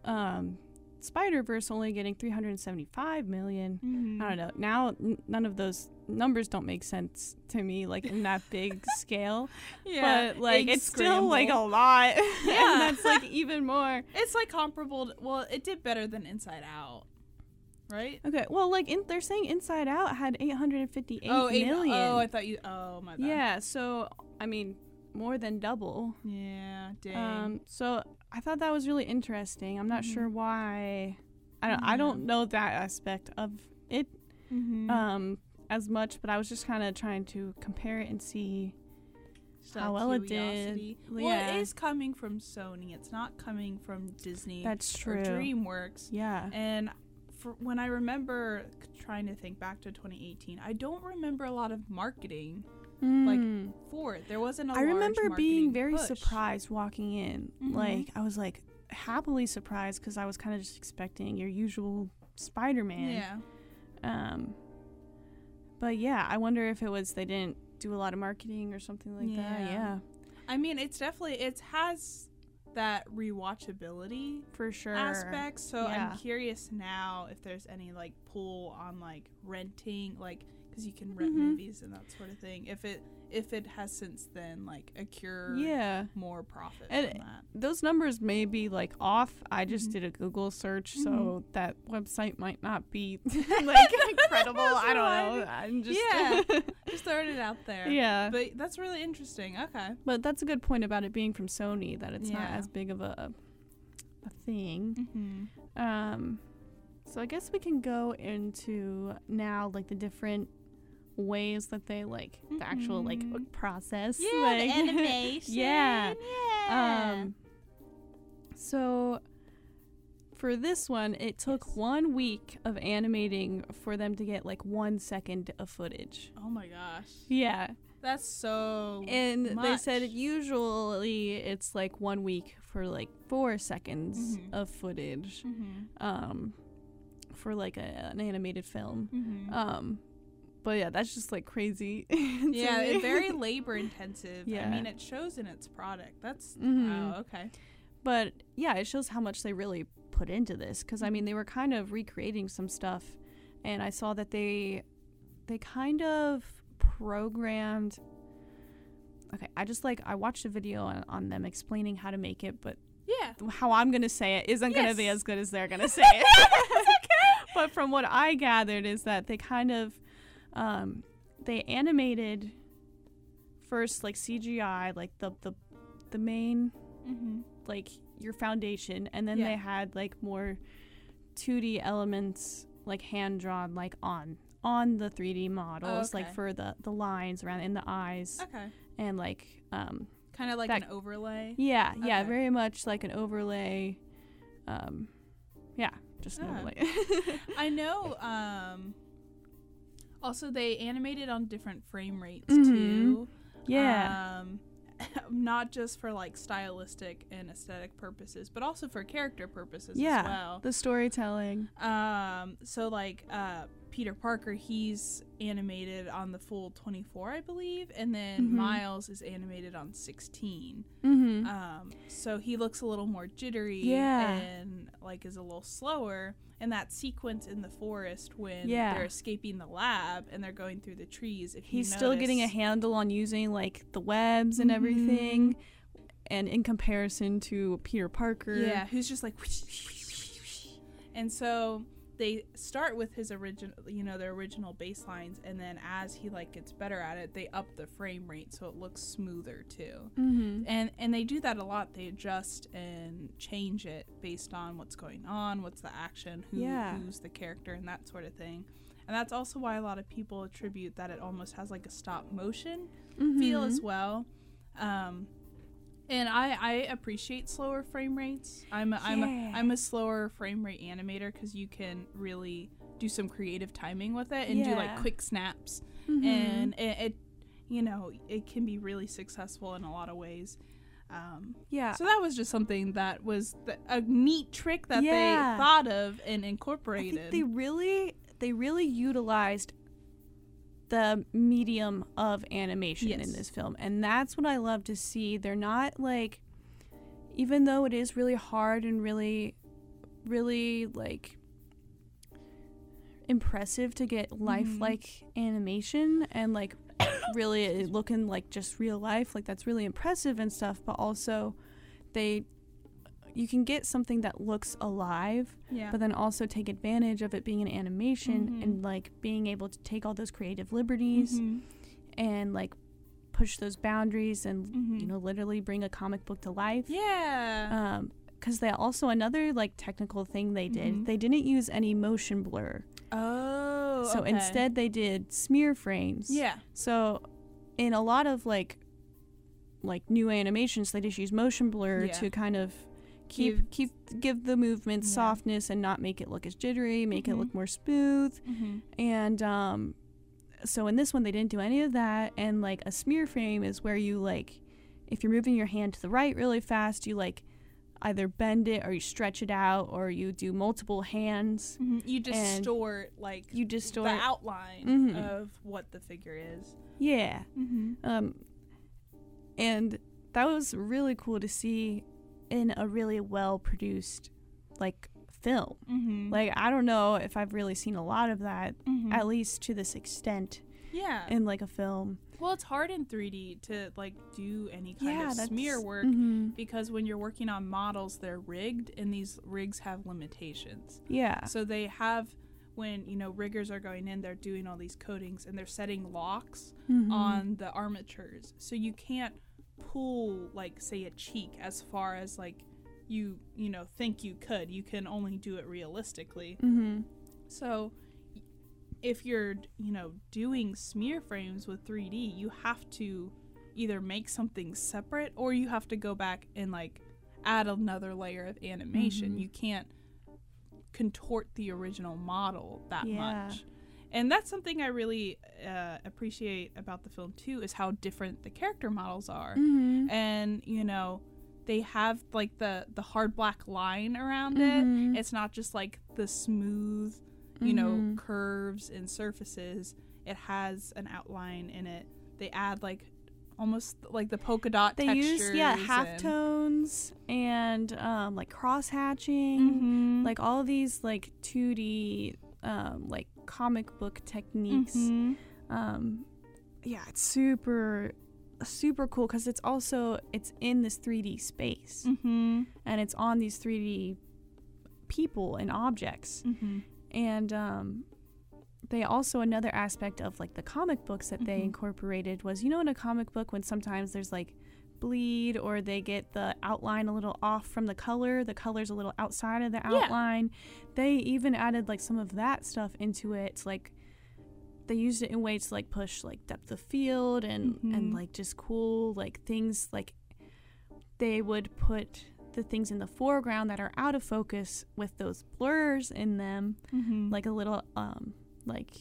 [SPEAKER 2] um, Spider Verse only getting 375 million,
[SPEAKER 1] Mhm.
[SPEAKER 2] I don't know. Now n- none of those numbers don't make sense to me, like in that big scale.
[SPEAKER 1] Yeah,
[SPEAKER 2] but like it's still like a lot.
[SPEAKER 1] Yeah.
[SPEAKER 2] and that's like even more.
[SPEAKER 1] It's like comparable. To, well, it did better than Inside Out, right?
[SPEAKER 2] Okay, well, like in, they're saying Inside Out had 858
[SPEAKER 1] oh, eight-
[SPEAKER 2] million.
[SPEAKER 1] Oh, I thought you. Oh my bad.
[SPEAKER 2] yeah. So I mean, more than double.
[SPEAKER 1] Yeah. Dang.
[SPEAKER 2] Um, so I thought that was really interesting. I'm not
[SPEAKER 1] Mhm.
[SPEAKER 2] sure why. I don't. I don't know that aspect of it
[SPEAKER 1] mm-hmm.
[SPEAKER 2] um as much, but I was just kind of trying to compare it and see. How well it did.
[SPEAKER 1] Well,
[SPEAKER 2] Yeah.
[SPEAKER 1] it is coming from Sony. It's not coming from Disney
[SPEAKER 2] That's
[SPEAKER 1] or
[SPEAKER 2] true.
[SPEAKER 1] DreamWorks.
[SPEAKER 2] Yeah.
[SPEAKER 1] And when I remember trying to think back to 2018, I don't remember a lot of marketing
[SPEAKER 2] Mm.
[SPEAKER 1] for it. There wasn't a
[SPEAKER 2] I remember being very
[SPEAKER 1] push.
[SPEAKER 2] surprised walking in.
[SPEAKER 1] Mhm.
[SPEAKER 2] Like I was like happily surprised because I was kind of just expecting your usual Spider-Man.
[SPEAKER 1] Yeah.
[SPEAKER 2] Um. But yeah, I wonder if it was they didn't do a lot of marketing or something like that.
[SPEAKER 1] Yeah.
[SPEAKER 2] Yeah,
[SPEAKER 1] I mean, it's definitely it has that rewatchability
[SPEAKER 2] for sure.
[SPEAKER 1] aspect. So
[SPEAKER 2] Yeah.
[SPEAKER 1] I'm curious now if there's any like pull on like renting, like because you can rent
[SPEAKER 2] Mhm.
[SPEAKER 1] movies and that sort of thing. If it if it has since then like a accrued
[SPEAKER 2] Yeah.
[SPEAKER 1] more profit
[SPEAKER 2] And
[SPEAKER 1] from that.
[SPEAKER 2] those numbers may be like off. I just
[SPEAKER 1] Mhm.
[SPEAKER 2] did a Google search,
[SPEAKER 1] Mm-hmm.
[SPEAKER 2] so that website might not be like incredible. I don't know. I'm just
[SPEAKER 1] Yeah. Just throwing it out there.
[SPEAKER 2] yeah.
[SPEAKER 1] But that's really interesting. Okay.
[SPEAKER 2] But that's a good point about it being from Sony that it's not as big of a a thing.
[SPEAKER 1] Mm-hmm.
[SPEAKER 2] Um, so I guess we can go into now like the different ways that they like the actual like
[SPEAKER 1] Mhm.
[SPEAKER 2] process.
[SPEAKER 1] Yeah,
[SPEAKER 2] like,
[SPEAKER 1] the animation.
[SPEAKER 2] yeah.
[SPEAKER 1] Yeah.
[SPEAKER 2] Um, so for this one, it took
[SPEAKER 1] Yes.
[SPEAKER 2] one week of animating for them to get like one second of footage.
[SPEAKER 1] oh my gosh.
[SPEAKER 2] Yeah,
[SPEAKER 1] That's so.
[SPEAKER 2] and they said usually it's like one week for like four seconds
[SPEAKER 1] Mhm.
[SPEAKER 2] of footage,
[SPEAKER 1] Mhm.
[SPEAKER 2] um, for like a, an animated film.
[SPEAKER 1] Mhm.
[SPEAKER 2] Um, but yeah, that's just like crazy.
[SPEAKER 1] yeah, very labor intensive.
[SPEAKER 2] Yeah.
[SPEAKER 1] I mean, it shows in its product. That's
[SPEAKER 2] Mhm.
[SPEAKER 1] wow. Okay.
[SPEAKER 2] But yeah, it shows how much they really put into this because I mean they were kind of recreating some stuff, and I saw that they they kind of programmed. Okay, I just like I watched a video on, on them explaining how to make it, but
[SPEAKER 1] Yeah.
[SPEAKER 2] how I'm gonna say it isn't gonna be as good as they're gonna say it. but from what I gathered is that they kind of um, they animated first like CGI like the the the main
[SPEAKER 1] Mm-hmm.
[SPEAKER 2] Like your foundation and then
[SPEAKER 1] Yeah.
[SPEAKER 2] they had like more 2D elements like hand drawn like on on the 3D models like
[SPEAKER 1] okay.
[SPEAKER 2] for the the lines around in the eyes
[SPEAKER 1] Okay.
[SPEAKER 2] and like um
[SPEAKER 1] Kind of like
[SPEAKER 2] That-
[SPEAKER 1] an overlay.
[SPEAKER 2] yeah yeah very much like an overlay um yeah just an overlay
[SPEAKER 1] I know. Um. Also, they animated on different frame rates
[SPEAKER 2] Mhm.
[SPEAKER 1] too.
[SPEAKER 2] yeah
[SPEAKER 1] Um, not just for like stylistic and aesthetic purposes, but also for character purposes
[SPEAKER 2] yeah,
[SPEAKER 1] as well.
[SPEAKER 2] the storytelling.
[SPEAKER 1] Um, so like uh, Peter Parker, he's animated on the full 24, I believe, and then
[SPEAKER 2] Mhm.
[SPEAKER 1] Miles is animated on 16.
[SPEAKER 2] Mm-hmm.
[SPEAKER 1] Um, so he looks a little more jittery
[SPEAKER 2] Yeah.
[SPEAKER 1] and like is a little slower. And that sequence in the forest when
[SPEAKER 2] Yeah.
[SPEAKER 1] they're escaping the lab and they're going through the trees, if
[SPEAKER 2] He's still getting a handle on using like the webs and
[SPEAKER 1] Mhm.
[SPEAKER 2] everything, and in comparison to Peter Parker,
[SPEAKER 1] Yeah, who's just like, and so they start with his original, you know, their original baselines, and then as he like gets better at it, they up the frame rate so it looks smoother too.
[SPEAKER 2] Mm-hmm.
[SPEAKER 1] And and they do that a lot. They adjust and change it based on what's going on, what's the action, who
[SPEAKER 2] Yeah.
[SPEAKER 1] who's the character, and that sort of thing. And that's also why a lot of people attribute that it almost has like a stop motion feel as well. Um, and I, I appreciate slower frame rates. I'm a, I'm
[SPEAKER 2] Yeah.
[SPEAKER 1] a, I'm a slower frame rate animator because you can really do some creative timing with it and do like quick snaps,
[SPEAKER 2] Mhm.
[SPEAKER 1] and it, it, you know, it can be really successful in a lot of ways. Um,
[SPEAKER 2] yeah,
[SPEAKER 1] so that was just something that was th- a neat trick that
[SPEAKER 2] Yeah.
[SPEAKER 1] they thought of and
[SPEAKER 2] I
[SPEAKER 1] incorporated.
[SPEAKER 2] think they really they really utilized the medium of animation in this film. And that's what I love to see. They're not like even though it is really hard and really really like impressive to get mm-hmm. lifelike animation and like really eh, looking like just real life like that's really impressive and stuff but also they you can get something that looks alive
[SPEAKER 1] yeah.
[SPEAKER 2] but then also take advantage of it being an animation
[SPEAKER 1] Mhm.
[SPEAKER 2] and like being able to take all those creative liberties
[SPEAKER 1] Mhm.
[SPEAKER 2] and like push those boundaries and
[SPEAKER 1] Mhm.
[SPEAKER 2] you know literally bring a comic book to life
[SPEAKER 1] Yeah.
[SPEAKER 2] um because they also another like technical thing they did
[SPEAKER 1] Mhm.
[SPEAKER 2] they didn't use any motion blur
[SPEAKER 1] oh.
[SPEAKER 2] so
[SPEAKER 1] okay.
[SPEAKER 2] instead they did smear frames
[SPEAKER 1] Yeah.
[SPEAKER 2] so in a lot of like like new animations they just use motion blur
[SPEAKER 1] Yeah.
[SPEAKER 2] to kind of keep keep give the movement
[SPEAKER 1] Yeah.
[SPEAKER 2] softness and not make it look as jittery make
[SPEAKER 1] Mhm.
[SPEAKER 2] it look more smooth
[SPEAKER 1] Mm-hmm.
[SPEAKER 2] and um so in this one they didn't do any of that and like a smear frame is where you like if you're moving your hand to the right really fast you like either bend it or you stretch it out or you do multiple hands
[SPEAKER 1] You
[SPEAKER 2] And
[SPEAKER 1] distort like
[SPEAKER 2] you distort
[SPEAKER 1] the outline
[SPEAKER 2] Mhm.
[SPEAKER 1] of what the figure is.
[SPEAKER 2] yeah
[SPEAKER 1] Mm-hmm.
[SPEAKER 2] um and that was really cool to see in a really well produced like film
[SPEAKER 1] Mm-hmm.
[SPEAKER 2] like i don't know if i've really seen a lot of that
[SPEAKER 1] mm-hmm.
[SPEAKER 2] at least to this extent
[SPEAKER 1] yeah.
[SPEAKER 2] in like a film
[SPEAKER 1] well, it's hard in 3D to like do any kind
[SPEAKER 2] yeah
[SPEAKER 1] of smear work
[SPEAKER 2] mhm.
[SPEAKER 1] because when you're working on models, they're rigged, and these rigs have limitations.
[SPEAKER 2] yeah
[SPEAKER 1] So they have when you know riggers are going in, they're doing all these coatings and they're setting locks
[SPEAKER 2] Mhm.
[SPEAKER 1] on the armatures. So you can't pull like say a cheek as far as like you you know think you could. You can only do it realistically.
[SPEAKER 2] Mhm.
[SPEAKER 1] So if you're you know doing smear frames with 3D, you have to either make something separate or you have to go back and like add another layer of animation.
[SPEAKER 2] Mhm.
[SPEAKER 1] You can't contort the original model that
[SPEAKER 2] Yeah.
[SPEAKER 1] much. And that's something I really uh, appreciate about the film too is how different the character models are.
[SPEAKER 2] Mhm.
[SPEAKER 1] And you know, they have like the the hard black line around
[SPEAKER 2] Mhm.
[SPEAKER 1] it. It's not just like the smooth, you know,
[SPEAKER 2] Mhm.
[SPEAKER 1] curves and surfaces. It has an outline in it. They add like almost like the polka dot
[SPEAKER 2] They
[SPEAKER 1] textures.
[SPEAKER 2] use yeah
[SPEAKER 1] and-
[SPEAKER 2] halftones and um, like cross hatching,
[SPEAKER 1] Mhm.
[SPEAKER 2] like all these like 2D um, like comic book techniques.
[SPEAKER 1] Mhm.
[SPEAKER 2] Um, yeah, it's super super cool because it's also it's in this 3D space
[SPEAKER 1] Mhm.
[SPEAKER 2] and it's on these 3D people and objects.
[SPEAKER 1] Mhm.
[SPEAKER 2] and um, they also another aspect of like the comic books that they
[SPEAKER 1] Mhm.
[SPEAKER 2] incorporated was you know in a comic book when sometimes there's like bleed or they get the outline a little off from the color the color's a little outside of the
[SPEAKER 1] Yeah.
[SPEAKER 2] outline they even added like some of that stuff into it like they used it in ways to like push like depth of field and and
[SPEAKER 1] Mhm.
[SPEAKER 2] like just cool like things like they would put the things in the foreground that are out of focus with those blurs in them
[SPEAKER 1] Mhm.
[SPEAKER 2] like a little um like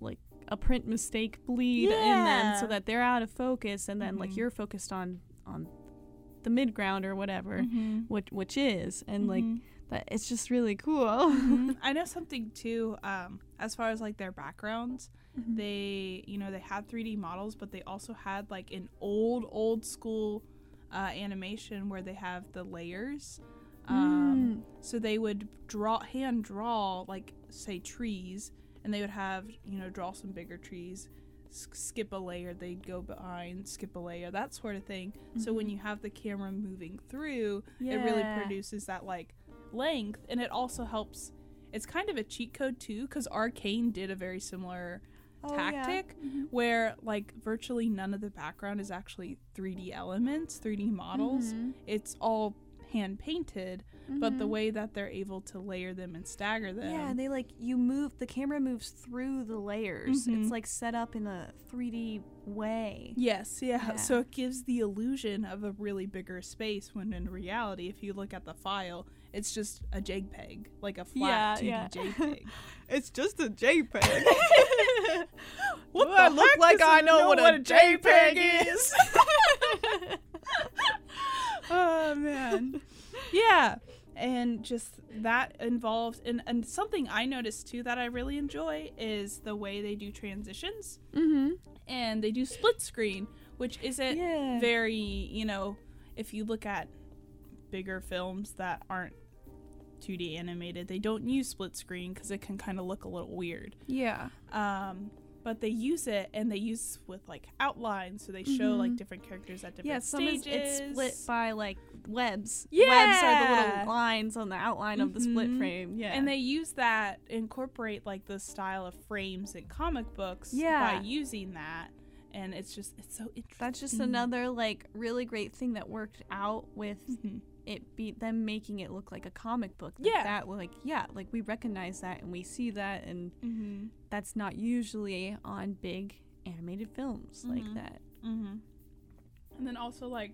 [SPEAKER 2] like a print mistake bleed in them so that they're out of focus and then like
[SPEAKER 1] Mhm.
[SPEAKER 2] you're focused on on the mid ground or whatever,
[SPEAKER 1] Mhm.
[SPEAKER 2] which which is, and like That it's just really cool.
[SPEAKER 1] Mhm. I know something too. Um, as far as like their backgrounds,
[SPEAKER 2] Mhm.
[SPEAKER 1] they you know they had 3D models, but they also had like an old old school uh, animation where they have the layers. Um, So they would draw hand draw like say trees, and they would have you know draw some bigger trees. s- Skip a layer, they'd go behind, skip a layer, that sort of thing. So when
[SPEAKER 2] Mhm.
[SPEAKER 1] you have the camera moving through, it really produces that like length and it also helps it's kind of a cheat code too because arcane did a very similar
[SPEAKER 2] Oh, yeah.
[SPEAKER 1] tactic
[SPEAKER 2] Mhm.
[SPEAKER 1] where like virtually none of the background is actually 3d elements 3d models
[SPEAKER 2] Mhm.
[SPEAKER 1] it's all hand painted but the
[SPEAKER 2] Mhm.
[SPEAKER 1] way that they're able to layer them and stagger them
[SPEAKER 2] Yeah, they like you move the camera moves through the layers.
[SPEAKER 1] Mhm.
[SPEAKER 2] It's like set up in a 3D way.
[SPEAKER 1] Yes, yeah.
[SPEAKER 2] Yeah.
[SPEAKER 1] So it gives the illusion of a really bigger space when in reality, if you look at the file, it's just a JPEG, like a flat 2D
[SPEAKER 2] Yeah, yeah.
[SPEAKER 1] JPEG.
[SPEAKER 2] It's just a JPEG.
[SPEAKER 1] What
[SPEAKER 2] Do I look like I
[SPEAKER 1] it
[SPEAKER 2] know what a JPEG
[SPEAKER 1] is? oh man. Yeah. And just that involved and, and something I noticed too that I really enjoy is the way they do transitions.
[SPEAKER 2] mm-hmm.
[SPEAKER 1] And they do split screen, which isn't
[SPEAKER 2] Yeah.
[SPEAKER 1] very, you know, if you look at bigger films that aren't 2D animated, they don't use split screen because it can kind of look a little weird.
[SPEAKER 2] yeah.
[SPEAKER 1] Um, but they use it and they use with like outlines, so they show like
[SPEAKER 2] Mhm.
[SPEAKER 1] different characters at different
[SPEAKER 2] Yeah,
[SPEAKER 1] stages.
[SPEAKER 2] it's split by like webs. Yeah, webs are the little lines on the outline of the split
[SPEAKER 1] Mhm.
[SPEAKER 2] frame. Yeah.
[SPEAKER 1] And they use that, incorporate like the style of frames in comic books
[SPEAKER 2] Yeah.
[SPEAKER 1] by using that. And it's just, it's so interesting.
[SPEAKER 2] That's just another like really great thing that worked out with
[SPEAKER 1] Mhm.
[SPEAKER 2] It be them making it look like a comic book. Like
[SPEAKER 1] Yeah.
[SPEAKER 2] That like yeah, like we recognize that and we see that and
[SPEAKER 1] Mm-hmm.
[SPEAKER 2] that's not usually on big animated films like
[SPEAKER 1] Mhm.
[SPEAKER 2] that.
[SPEAKER 1] Mm-hmm. And then also like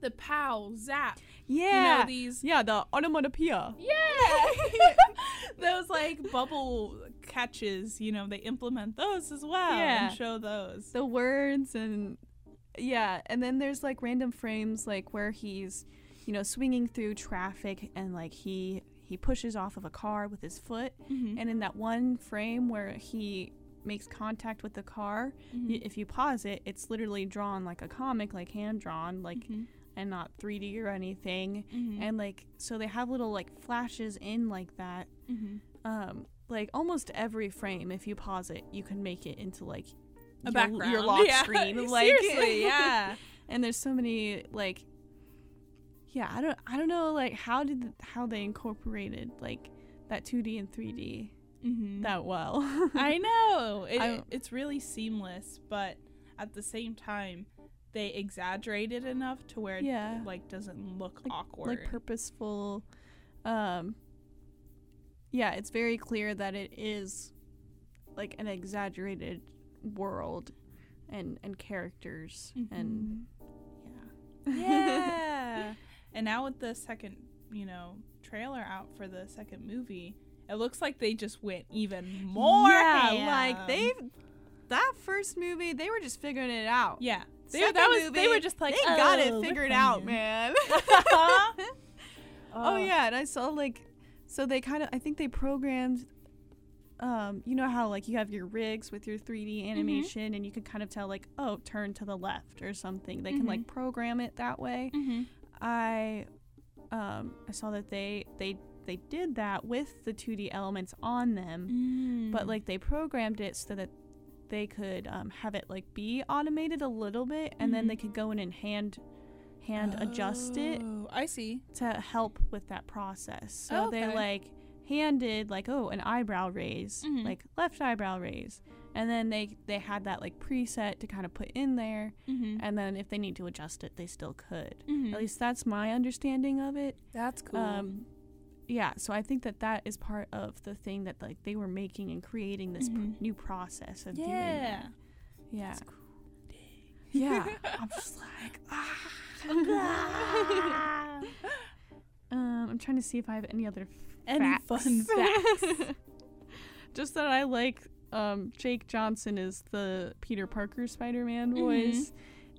[SPEAKER 1] the pow zap.
[SPEAKER 2] Yeah.
[SPEAKER 1] You know these.
[SPEAKER 2] yeah, the onomatopoeia.
[SPEAKER 1] Yeah. those like bubble catches. You know they implement those as well
[SPEAKER 2] Yeah.
[SPEAKER 1] and show those.
[SPEAKER 2] the words and yeah and then there's like random frames like where he's you know swinging through traffic and like he he pushes off of a car with his foot
[SPEAKER 1] Mm-hmm.
[SPEAKER 2] and in that one frame where he makes contact with the car
[SPEAKER 1] Mm-hmm.
[SPEAKER 2] y- if you pause it it's literally drawn like a comic like hand drawn like
[SPEAKER 1] Mm-hmm.
[SPEAKER 2] and not 3d or anything and like so they have little like flashes in like that
[SPEAKER 1] mm-hmm.
[SPEAKER 2] um like almost every frame if you pause it you can make it into like
[SPEAKER 1] a
[SPEAKER 2] your,
[SPEAKER 1] background.
[SPEAKER 2] your lock
[SPEAKER 1] yeah.
[SPEAKER 2] screen like
[SPEAKER 1] Seriously, yeah.
[SPEAKER 2] and there's so many like yeah i don't i don't know like how did how they incorporated like that 2d and 3d
[SPEAKER 1] mm-hmm.
[SPEAKER 2] that well
[SPEAKER 1] I know. It,
[SPEAKER 2] I-
[SPEAKER 1] it's really seamless, but at the same time, they exaggerated enough to where
[SPEAKER 2] Yeah.
[SPEAKER 1] it like doesn't look
[SPEAKER 2] Like-
[SPEAKER 1] awkward.
[SPEAKER 2] like purposeful um yeah it's very clear that it is like an exaggerated world and and characters and yeah
[SPEAKER 1] Mm-hmm. yeah. And now with the second, you know, trailer out for the second movie, it looks like they just went even more.
[SPEAKER 2] yeah
[SPEAKER 1] ham.
[SPEAKER 2] like they that first movie they were just figuring it out
[SPEAKER 1] Yeah. They,
[SPEAKER 2] Second
[SPEAKER 1] that was, they were just like,
[SPEAKER 2] they got
[SPEAKER 1] "Oh,
[SPEAKER 2] it figured out man
[SPEAKER 1] oh,
[SPEAKER 2] Oh yeah, and I saw like so they kind of I think they programmed um you know how like you have your rigs with your 3D
[SPEAKER 1] Mm-hmm.
[SPEAKER 2] animation and you can kind of tell like oh turn to the left or something. They can
[SPEAKER 1] Mm-hmm.
[SPEAKER 2] like program it that way.
[SPEAKER 1] hmm
[SPEAKER 2] I um I saw that they they they did that with the 2D elements on them,
[SPEAKER 1] Mm.
[SPEAKER 2] but like they programmed it so that they could um, have it like be automated a little bit and then
[SPEAKER 1] Mhm.
[SPEAKER 2] they could go in and hand hand adjust it
[SPEAKER 1] Oh, I see.
[SPEAKER 2] to help with that process. So they
[SPEAKER 1] Okay.
[SPEAKER 2] like handed like oh an eyebrow raise,
[SPEAKER 1] Mhm.
[SPEAKER 2] like left eyebrow raise, and then they they had that like preset to kind of put in there,
[SPEAKER 1] Mm-hmm.
[SPEAKER 2] and then if they need to adjust it, they still could.
[SPEAKER 1] Mhm.
[SPEAKER 2] At least that's my understanding of it.
[SPEAKER 1] That's cool.
[SPEAKER 2] Um, yeah, so I think that that is part of the thing that like they were making and creating this pr-
[SPEAKER 1] Mhm.
[SPEAKER 2] new process of doing
[SPEAKER 1] yeah.
[SPEAKER 2] that. Yeah,
[SPEAKER 1] cool.
[SPEAKER 2] yeah. I'm just like ah. Um, I'm trying to see if I have any other
[SPEAKER 1] Any
[SPEAKER 2] facts.
[SPEAKER 1] fun facts?
[SPEAKER 2] Just that I like um, Jake Johnson is the Peter Parker Spider-Man
[SPEAKER 1] Mhm.
[SPEAKER 2] voice,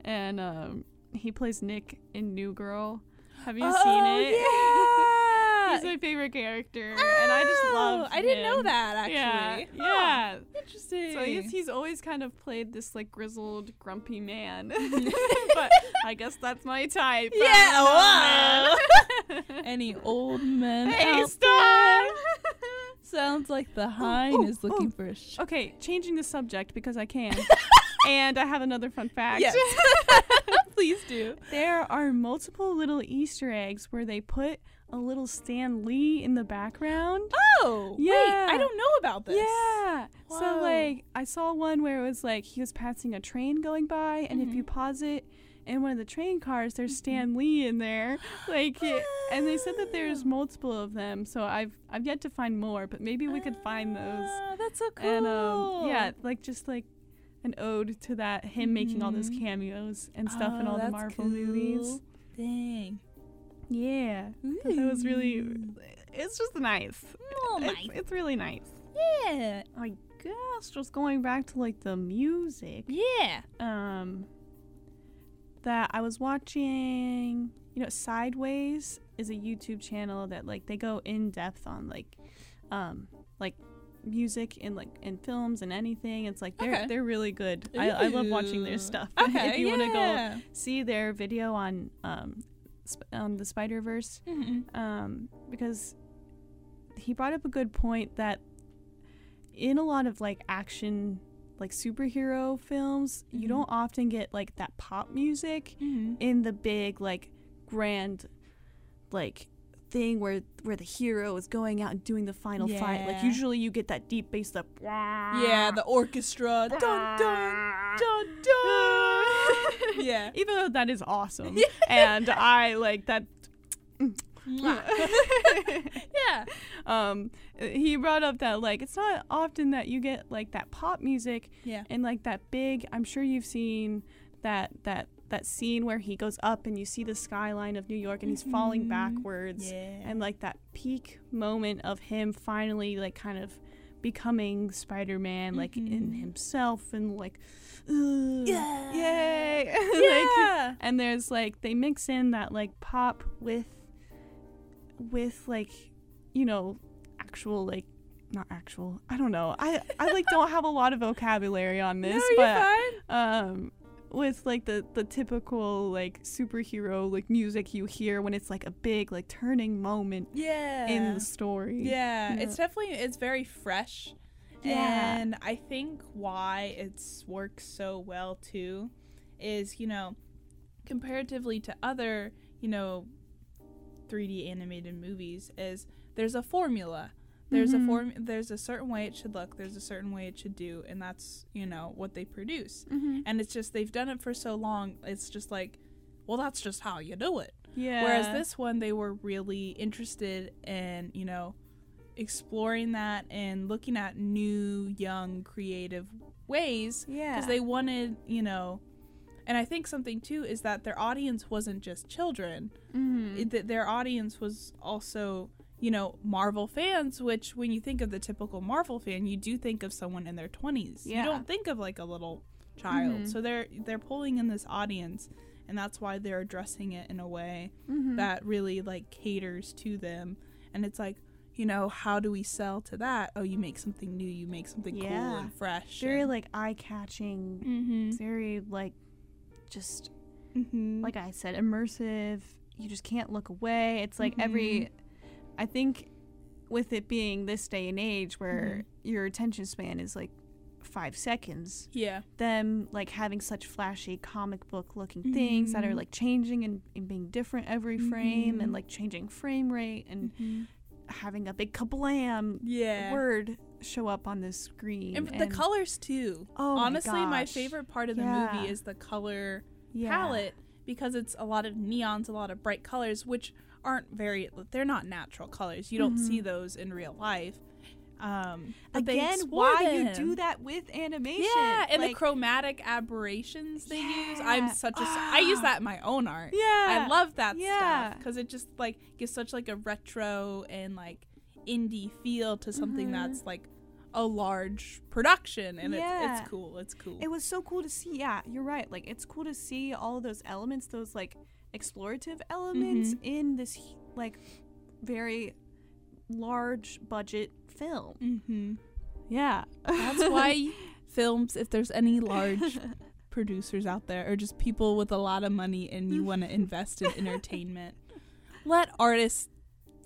[SPEAKER 2] and um, he plays Nick in New Girl. Have you
[SPEAKER 1] oh,
[SPEAKER 2] seen it?
[SPEAKER 1] Yeah.
[SPEAKER 2] He's my favorite character, and I just love.
[SPEAKER 1] Oh, I didn't know that actually.
[SPEAKER 2] Yeah, yeah.
[SPEAKER 1] Interesting.
[SPEAKER 2] So I guess he's always kind of played this like grizzled, grumpy man. but I guess that's my type.
[SPEAKER 1] Yeah,
[SPEAKER 2] man.
[SPEAKER 1] Any old men
[SPEAKER 2] Hey,
[SPEAKER 1] out
[SPEAKER 2] stop!
[SPEAKER 1] Sounds like the oh, hind
[SPEAKER 2] oh,
[SPEAKER 1] is oh. looking
[SPEAKER 2] oh.
[SPEAKER 1] for a sh-
[SPEAKER 2] okay, changing the subject because I can. and I have another fun fact.
[SPEAKER 1] Yes. Please do.
[SPEAKER 2] There are multiple little Easter eggs where they put a little Stan Lee in the background.
[SPEAKER 1] Oh, wait,
[SPEAKER 2] Yeah.
[SPEAKER 1] I don't know about this.
[SPEAKER 2] Yeah. So like I saw one where it was like he was passing a train going by and if you mm-hmm. pause it in one of the train cars there's Stan Lee in there. Like and they said that there's multiple of them. So I've I've yet to find more, but maybe we could find those.
[SPEAKER 1] Ah, that's so cool.
[SPEAKER 2] And um yeah, like just like an ode to that him making all those
[SPEAKER 1] Mhm.
[SPEAKER 2] cameos and stuff in
[SPEAKER 1] Oh,
[SPEAKER 2] all the
[SPEAKER 1] that's
[SPEAKER 2] Marvel movies.
[SPEAKER 1] Dang.
[SPEAKER 2] Yeah. That was really it's just nice.
[SPEAKER 1] Oh,
[SPEAKER 2] It's,
[SPEAKER 1] nice.
[SPEAKER 2] it's really nice.
[SPEAKER 1] Yeah.
[SPEAKER 2] I guess just going back to like the music.
[SPEAKER 1] Yeah.
[SPEAKER 2] Um that I was watching, you know, Sideways is a YouTube channel that like they go in depth on like um like music in like in films and anything. It's like they're
[SPEAKER 1] Okay.
[SPEAKER 2] they're really good. I, I love watching their stuff.
[SPEAKER 1] Okay.
[SPEAKER 2] if you want to go see their video on um sp- on the Spider Verse,
[SPEAKER 1] Mhm.
[SPEAKER 2] um, because he brought up a good point that in a lot of like action like superhero films you
[SPEAKER 1] Mhm.
[SPEAKER 2] don't often get like that pop music
[SPEAKER 1] Mhm.
[SPEAKER 2] in the big like grand like thing where where the hero is going out and doing the final fight like usually you get that deep bass the
[SPEAKER 1] Yeah, the orchestra. Dun dun dun dun. yeah.
[SPEAKER 2] even though that is awesome and i like that
[SPEAKER 1] yeah.
[SPEAKER 2] um he brought up that like it's not often that you get like that pop music
[SPEAKER 1] Yeah.
[SPEAKER 2] and like that big i'm sure you've seen that that that scene where he goes up and you see the skyline of new york and he's falling
[SPEAKER 1] Mhm.
[SPEAKER 2] backwards
[SPEAKER 1] Yeah.
[SPEAKER 2] and like that peak moment of him finally like kind of becoming spider-man like in
[SPEAKER 1] Mhm.
[SPEAKER 2] himself and like
[SPEAKER 1] Yeah.
[SPEAKER 2] yay Like,
[SPEAKER 1] Yeah.
[SPEAKER 2] and there's like they mix in that like pop with with like you know actual like not actual i don't know i i like don't have a lot of vocabulary on this
[SPEAKER 1] no,
[SPEAKER 2] but um with like the the typical like superhero like music you hear when it's like a big like turning moment
[SPEAKER 1] Yeah.
[SPEAKER 2] in the story
[SPEAKER 1] Yeah,
[SPEAKER 2] Yeah.
[SPEAKER 1] it's definitely it's very fresh.
[SPEAKER 2] Yeah.
[SPEAKER 1] And I think why it's works so well too is, you know, comparatively to other, you know, 3D animated movies is there's a formula. There's
[SPEAKER 2] Mhm.
[SPEAKER 1] a form there's a certain way it should look, there's a certain way it should do, and that's, you know, what they produce.
[SPEAKER 2] Mhm.
[SPEAKER 1] And it's just they've done it for so long, it's just like, well, that's just how you do it.
[SPEAKER 2] yeah
[SPEAKER 1] Whereas this one, they were really interested in, you know, exploring that and looking at new, young, creative ways
[SPEAKER 2] yeah
[SPEAKER 1] because they wanted, you know, and I think something too is that their audience wasn't just children.
[SPEAKER 2] Mhm.
[SPEAKER 1] It, their audience was also, you know, Marvel fans, which when you think of the typical Marvel fan, you do think of someone in their 20s.
[SPEAKER 2] Yeah.
[SPEAKER 1] You don't think of like a little child.
[SPEAKER 2] Mhm.
[SPEAKER 1] So they're they're pulling in this audience and that's why they're addressing it in a way
[SPEAKER 2] Mhm.
[SPEAKER 1] that really like caters to them and it's like you know how do we sell to that oh you make something new you make something cool and fresh
[SPEAKER 2] very like eye-catching
[SPEAKER 1] mm-hmm.
[SPEAKER 2] very like just
[SPEAKER 1] mm-hmm.
[SPEAKER 2] like I said, immersive. You just can't look away. It's like every, I think, with it being this day and age where your attention span is like five seconds,
[SPEAKER 1] yeah
[SPEAKER 2] them like having such flashy comic book looking things that are
[SPEAKER 1] Mhm.
[SPEAKER 2] like changing and, and being different every frame and
[SPEAKER 1] Mhm.
[SPEAKER 2] like changing frame rate and
[SPEAKER 1] Mhm.
[SPEAKER 2] Having a big kablam
[SPEAKER 1] yeah
[SPEAKER 2] word show up on the screen.
[SPEAKER 1] and the colors too
[SPEAKER 2] Oh
[SPEAKER 1] honestly my,
[SPEAKER 2] gosh.
[SPEAKER 1] favorite part of the
[SPEAKER 2] Yeah.
[SPEAKER 1] movie is the color
[SPEAKER 2] yeah.
[SPEAKER 1] palette because it's a lot of neons a lot of bright colors which aren't very they're not natural colors you don't see
[SPEAKER 2] Mhm.
[SPEAKER 1] those in real life um
[SPEAKER 2] Again, why you do that with animation?
[SPEAKER 1] Yeah, and the chromatic aberrations they use. I'm
[SPEAKER 2] Yeah.
[SPEAKER 1] such a I use
[SPEAKER 2] Ah.
[SPEAKER 1] that in my own art.
[SPEAKER 2] yeah,
[SPEAKER 1] I love that
[SPEAKER 2] Yeah.
[SPEAKER 1] stuff because it just like gives such like a retro and like indie feel to something
[SPEAKER 2] Mhm.
[SPEAKER 1] that's like a large production and
[SPEAKER 2] Yeah.
[SPEAKER 1] it's, it's cool. It's cool.
[SPEAKER 2] It was so cool to see. Yeah, you're right. Like it's cool to see all of those elements, those like explorative elements
[SPEAKER 1] Mm-hmm.
[SPEAKER 2] in this like very large budget film.
[SPEAKER 1] mm-hmm.
[SPEAKER 2] Yeah.
[SPEAKER 1] That's why films, if there's any large producers out there or just people with a lot of money and you want to invest in entertainment, let artists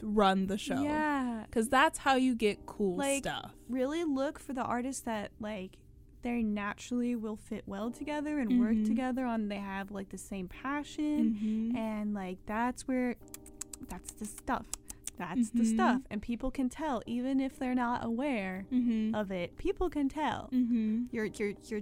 [SPEAKER 1] run the show.
[SPEAKER 2] Yeah.
[SPEAKER 1] Because that's how you get cool
[SPEAKER 2] Like,
[SPEAKER 1] stuff.
[SPEAKER 2] Really look for the artists that like they naturally will fit well together and work
[SPEAKER 1] Mhm.
[SPEAKER 2] together on they have like the same passion
[SPEAKER 1] Mhm.
[SPEAKER 2] and like that's where that's the stuff. That's the
[SPEAKER 1] Mhm.
[SPEAKER 2] stuff and people can tell even if they're not aware
[SPEAKER 1] Mm-hmm.
[SPEAKER 2] of it. People can tell.
[SPEAKER 1] mm-hmm.
[SPEAKER 2] Your your your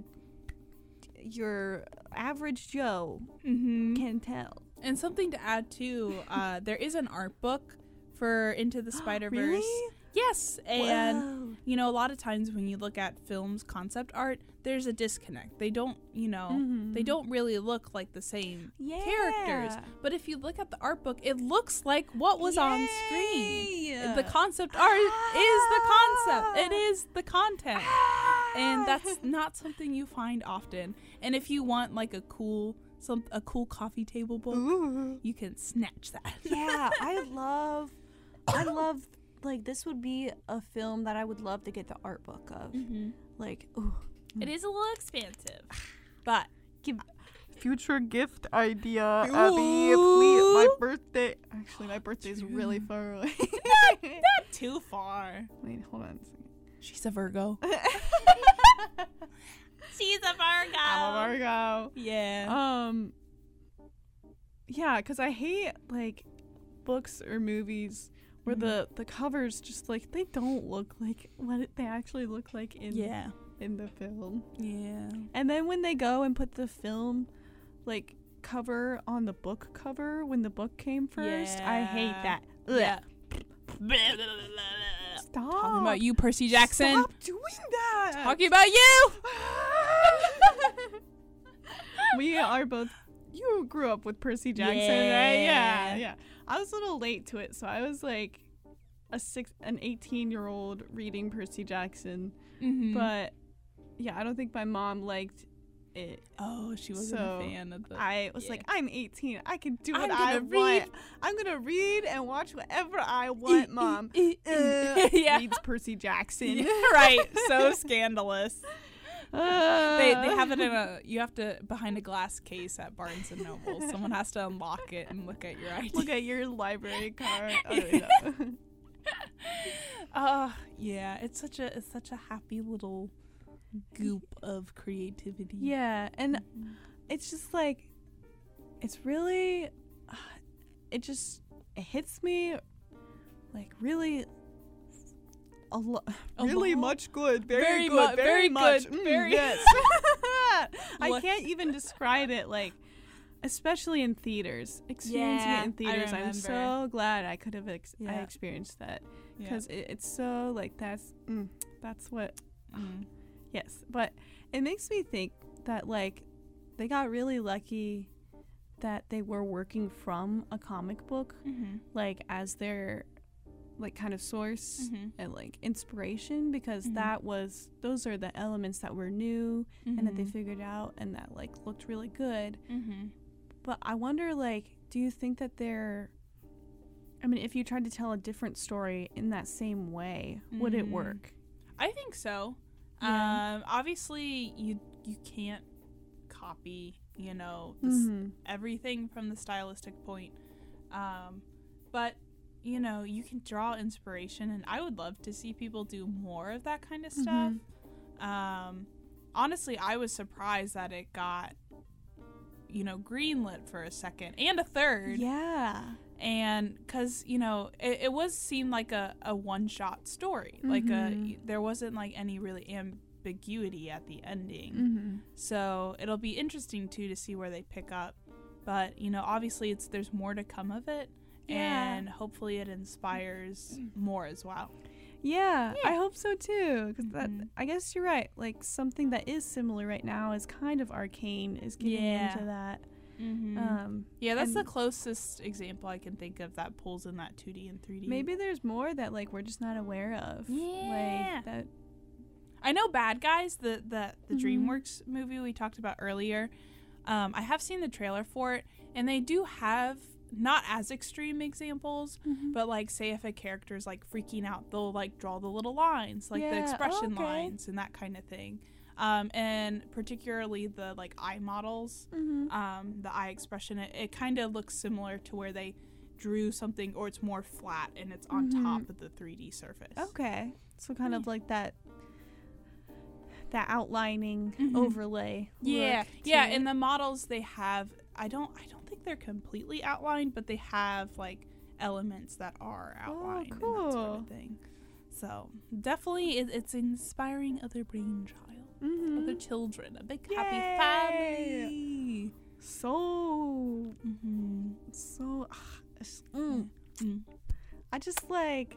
[SPEAKER 2] your average Joe
[SPEAKER 1] Mm-hmm.
[SPEAKER 2] can tell.
[SPEAKER 1] And something to add too, uh, there is an art book for Into the Spider Verse.
[SPEAKER 2] Really?
[SPEAKER 1] Yes, and
[SPEAKER 2] Whoa.
[SPEAKER 1] you know a lot of times when you look at films concept art, there's a disconnect. They don't, you know, they
[SPEAKER 2] Mhm.
[SPEAKER 1] don't really look like the same
[SPEAKER 2] yeah.
[SPEAKER 1] characters. But if you look at the art book, it looks like what was on screen. The concept art is the concept. It is the content. And
[SPEAKER 2] Ah.
[SPEAKER 1] that's not something you find often. And if you want like a cool some a cool coffee table book,
[SPEAKER 2] Ooh.
[SPEAKER 1] you can snatch that.
[SPEAKER 2] yeah, I love, I love, like this would be a film that I would love to get the art book of.
[SPEAKER 1] hmm
[SPEAKER 2] Like, ooh,
[SPEAKER 1] It is a little expansive, but
[SPEAKER 2] give
[SPEAKER 3] Future gift idea, Abby. Please, my birthday. Actually, my birthday is
[SPEAKER 1] really
[SPEAKER 3] far away.
[SPEAKER 1] not too far.
[SPEAKER 3] Wait, hold on.
[SPEAKER 1] She's a Virgo. She's a Virgo.
[SPEAKER 3] I'm a Virgo.
[SPEAKER 1] Yeah.
[SPEAKER 2] um, yeah, because I hate like books or movies where the the covers just like they don't look like what they actually look like in
[SPEAKER 1] yeah.
[SPEAKER 2] In the film.
[SPEAKER 1] Yeah.
[SPEAKER 2] And then when they go and put the film like cover on the book cover when the book came first, I hate that.
[SPEAKER 1] Yeah.
[SPEAKER 2] Stop.
[SPEAKER 1] Talking about you, Percy Jackson.
[SPEAKER 2] Stop doing that.
[SPEAKER 1] Talking about you.
[SPEAKER 2] we are both. You grew up with Percy Jackson, right?
[SPEAKER 1] Yeah.
[SPEAKER 2] Yeah, yeah. I was a little late to it, so I was like a six, an eighteen-year-old reading Percy Jackson.
[SPEAKER 1] Mhm.
[SPEAKER 2] But yeah, I don't think my mom liked it.
[SPEAKER 1] oh, she wasn't
[SPEAKER 2] So,
[SPEAKER 1] a fan of the.
[SPEAKER 2] I was
[SPEAKER 1] yeah.
[SPEAKER 2] like, I'm 18. I can do what I
[SPEAKER 1] gonna
[SPEAKER 2] want. I'm gonna read and watch whatever I want, mom. Uh,
[SPEAKER 1] yeah.
[SPEAKER 2] Reads Percy Jackson.
[SPEAKER 1] Yeah, right. So scandalous.
[SPEAKER 2] Uh,
[SPEAKER 1] They, they have it in a you have to behind a glass case at Barnes and Noble. Someone has to unlock it and look at your ID.
[SPEAKER 2] Look at your library card. Oh,
[SPEAKER 1] Yeah.
[SPEAKER 2] no.
[SPEAKER 1] Uh yeah, it's such a it's such a happy little goop of creativity.
[SPEAKER 2] yeah, and
[SPEAKER 1] Mhm.
[SPEAKER 2] it's just like, it's really, it just it hits me, like really. A lo-
[SPEAKER 1] A
[SPEAKER 2] really
[SPEAKER 1] lot?
[SPEAKER 2] much good, very,
[SPEAKER 1] Very
[SPEAKER 2] good,
[SPEAKER 1] mu-
[SPEAKER 2] very, much,
[SPEAKER 1] good,
[SPEAKER 2] mm,
[SPEAKER 1] very-
[SPEAKER 2] yes. I can't even describe it like, especially in theaters. Experiencing
[SPEAKER 1] Yeah,
[SPEAKER 2] it in theaters, I'm so glad I could have ex- I experienced that
[SPEAKER 1] Yeah.
[SPEAKER 2] because it, it's so like that's mm, that's what
[SPEAKER 1] Mm.
[SPEAKER 2] Yes but it makes me think that like they got really lucky that they were working from a comic book
[SPEAKER 1] Mhm.
[SPEAKER 2] like as their like kind of source
[SPEAKER 1] Mhm.
[SPEAKER 2] and like inspiration because
[SPEAKER 1] Mhm.
[SPEAKER 2] that was those are the elements that were new and that they
[SPEAKER 1] Mhm.
[SPEAKER 2] figured out and that like looked really good
[SPEAKER 1] Mhm.
[SPEAKER 2] but i wonder like do you think that they're i mean if you tried to tell a different story in that same way would it
[SPEAKER 1] Mm.
[SPEAKER 2] work
[SPEAKER 1] I think so.
[SPEAKER 2] Yeah.
[SPEAKER 1] Um, obviously, you you can't copy, you know, the s-
[SPEAKER 2] Mhm.
[SPEAKER 1] everything from the stylistic point. Um, but you know, you can draw inspiration, and I would love to see people do more of that kind of stuff. Um, honestly, I was surprised that it got, you know, greenlit for a second and a third
[SPEAKER 2] yeah
[SPEAKER 1] and because you know it, it was seemed like a, a one-shot story like a there wasn't like any really ambiguity at the ending
[SPEAKER 2] mm-hmm.
[SPEAKER 1] so it'll be interesting too to see where they pick up but you know obviously it's there's more to come of it
[SPEAKER 2] Yeah.
[SPEAKER 1] and hopefully it inspires more as well
[SPEAKER 2] Yeah, I hope so too. Because that,
[SPEAKER 1] Mhm.
[SPEAKER 2] I guess you're right. Like something that is similar right now is kind of arcane is getting
[SPEAKER 1] Yeah.
[SPEAKER 2] into that.
[SPEAKER 1] Mm-hmm.
[SPEAKER 2] Um,
[SPEAKER 1] yeah that's the closest example i can think of that pulls in that 2d and 3d
[SPEAKER 2] maybe there's more that like we're just not aware of.
[SPEAKER 1] Yeah.
[SPEAKER 2] Like that
[SPEAKER 1] I know Bad Guys, the the, the
[SPEAKER 2] Mhm.
[SPEAKER 1] DreamWorks movie we talked about earlier. Um, I have seen the trailer for it, and they do have not as extreme examples,
[SPEAKER 2] Mm-hmm.
[SPEAKER 1] but like say if a character is like freaking out, they'll like draw the little lines, like the
[SPEAKER 2] Yeah,
[SPEAKER 1] expression
[SPEAKER 2] okay.
[SPEAKER 1] lines and that kind of thing. Um, and particularly the like eye models,
[SPEAKER 2] Mm-hmm.
[SPEAKER 1] um, the eye expression, it, it kind of looks similar to where they drew something, or it's more flat and it's on
[SPEAKER 2] Mhm.
[SPEAKER 1] top of the 3D surface.
[SPEAKER 2] Okay. So kind of like that that outlining
[SPEAKER 1] Mhm.
[SPEAKER 2] overlay.
[SPEAKER 1] Yeah, yeah. In the models, they have. I don't. I don't think they're completely outlined, but they have like elements that are outlined and that sort
[SPEAKER 2] Oh, cool.
[SPEAKER 1] of thing. So definitely, it, it's inspiring other brainchild,
[SPEAKER 2] Mhm.
[SPEAKER 1] other children, a big
[SPEAKER 2] Yay!
[SPEAKER 1] happy family.
[SPEAKER 2] so
[SPEAKER 1] hmm
[SPEAKER 2] so it's- mm.
[SPEAKER 1] Mm.
[SPEAKER 2] I just like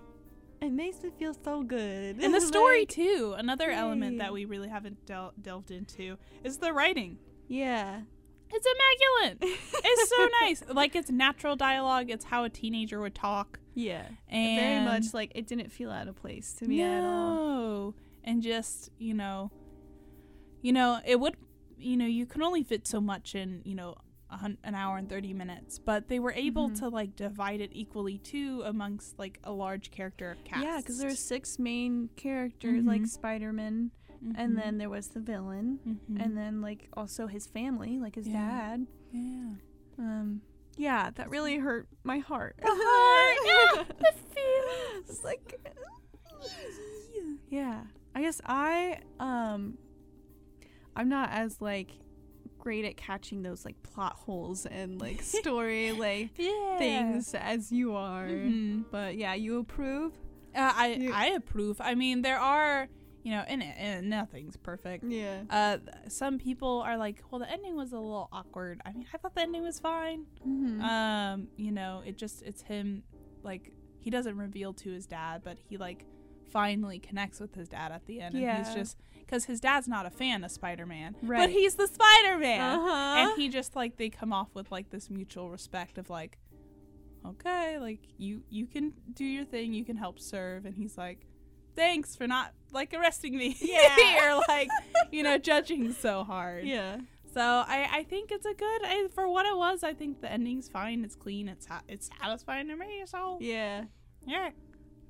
[SPEAKER 2] it makes me feel so good.
[SPEAKER 1] And the story
[SPEAKER 2] Like,
[SPEAKER 1] too. Another element that we really haven't del- delved into is the writing.
[SPEAKER 2] yeah.
[SPEAKER 1] It's immaculate. it's so nice. Like it's natural dialogue. It's how a teenager would talk.
[SPEAKER 2] Yeah.
[SPEAKER 1] And
[SPEAKER 2] Very much like it didn't feel out of place to me at all.
[SPEAKER 1] No. And just, you know, you know, it would, you know, you can only fit so much in, you know, a hun- an hour and 30 minutes, but they were able
[SPEAKER 2] Mhm.
[SPEAKER 1] to like divide it equally too amongst like a large character cast.
[SPEAKER 2] Yeah, because there were six main characters like
[SPEAKER 1] Mhm.
[SPEAKER 2] Spider-Man, and then there was the villain,
[SPEAKER 1] Mhm.
[SPEAKER 2] and then like also his family, like his
[SPEAKER 1] Yeah.
[SPEAKER 2] dad.
[SPEAKER 1] yeah.
[SPEAKER 2] Um, yeah, that really hurt my heart.
[SPEAKER 1] heart, yeah, the feelings.
[SPEAKER 2] It's like, yeah. I guess I um, I'm not as like great at catching those like plot holes and like story like
[SPEAKER 1] Yeah.
[SPEAKER 2] things as you are.
[SPEAKER 1] Mhm.
[SPEAKER 2] But yeah, you approve.
[SPEAKER 1] Uh, I
[SPEAKER 2] You-
[SPEAKER 1] I approve. I mean, there are, you know, and, and nothing's perfect.
[SPEAKER 2] Yeah.
[SPEAKER 1] Uh, some people are like, well, the ending was a little awkward. I mean, I thought the ending was fine.
[SPEAKER 2] Mm-hmm.
[SPEAKER 1] Um, you know, it just it's him, like he doesn't reveal to his dad, but he like finally connects with his dad at the end, and he's
[SPEAKER 2] Yeah.
[SPEAKER 1] just because his dad's not a fan of Spider-Man, but he's the Spider-Man,
[SPEAKER 2] uh-huh.
[SPEAKER 1] and he just like they come off with like this mutual respect of like, okay, like you you can do your thing, you can help serve, and he's like. Thanks for not like arresting me.
[SPEAKER 2] Yeah.
[SPEAKER 1] or like, you know, judging so hard.
[SPEAKER 2] yeah.
[SPEAKER 1] So I, I think it's a good I, for what it was. I think the ending's fine. It's clean. It's ha- it's satisfying to me. So
[SPEAKER 2] Yeah.
[SPEAKER 1] yeah,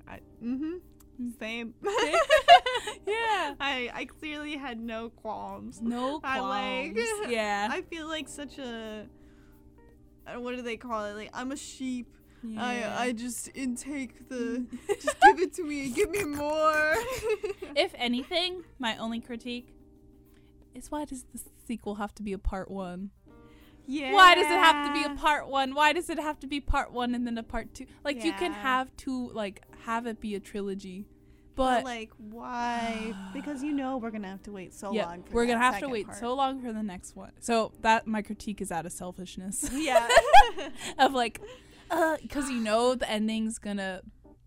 [SPEAKER 2] I, mm-hmm. Same.
[SPEAKER 1] yeah.
[SPEAKER 2] I I clearly had no qualms.
[SPEAKER 1] No
[SPEAKER 2] I
[SPEAKER 1] qualms.
[SPEAKER 2] like-
[SPEAKER 1] yeah.
[SPEAKER 2] I feel like such a uh, what do they call it? Like I'm a sheep.
[SPEAKER 1] yeah.
[SPEAKER 2] I I just intake the just give it to me. Give me more.
[SPEAKER 1] if anything, my only critique is why does the sequel have to be a part one?
[SPEAKER 2] yeah.
[SPEAKER 1] Why does it have to be a part one? Why does it have to be part one and then a part two? Like you can have two, like have it be a trilogy,
[SPEAKER 2] But
[SPEAKER 1] but
[SPEAKER 2] like why? because you know we're gonna have to wait so
[SPEAKER 1] yeah,
[SPEAKER 2] long. For
[SPEAKER 1] we're gonna have to wait
[SPEAKER 2] part.
[SPEAKER 1] so long for the next one. So that my critique is out of selfishness
[SPEAKER 2] Yeah.
[SPEAKER 1] of like, uh, because you know the ending's gonna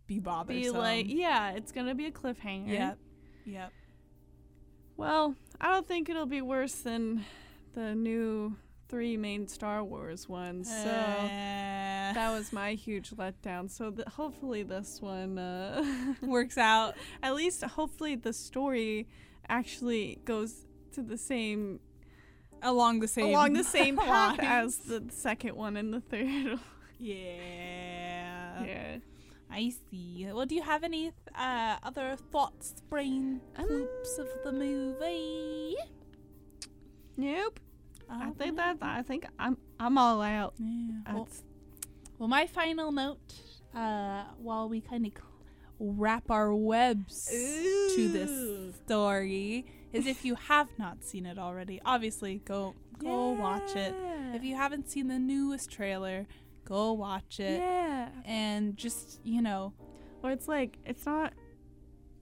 [SPEAKER 1] be bothersome.
[SPEAKER 2] be like yeah, it's gonna be a cliffhanger.
[SPEAKER 1] yep, yep.
[SPEAKER 2] Well, I don't think it'll be worse than the new three main Star Wars ones. So
[SPEAKER 1] Uh,
[SPEAKER 2] that was my huge letdown. So th- hopefully this one, uh,
[SPEAKER 1] works out.
[SPEAKER 2] at least hopefully the story actually goes to the same
[SPEAKER 1] Along the same
[SPEAKER 2] along the same path as the second one and the third.
[SPEAKER 1] Yeah.
[SPEAKER 2] yeah.
[SPEAKER 1] I see. Well, do you have any uh, other thoughts, brain poops of the movie?
[SPEAKER 2] Nope. I
[SPEAKER 1] All
[SPEAKER 2] think
[SPEAKER 1] right.
[SPEAKER 2] that I think I'm I'm all out.
[SPEAKER 1] Yeah. Well, well, my final note, uh, while we kind of wrap our webs to this story, is if you have not seen it already, obviously go go watch it. If you haven't seen the newest trailer, go watch it.
[SPEAKER 2] yeah.
[SPEAKER 1] And just you know,
[SPEAKER 2] Or it's like it's not.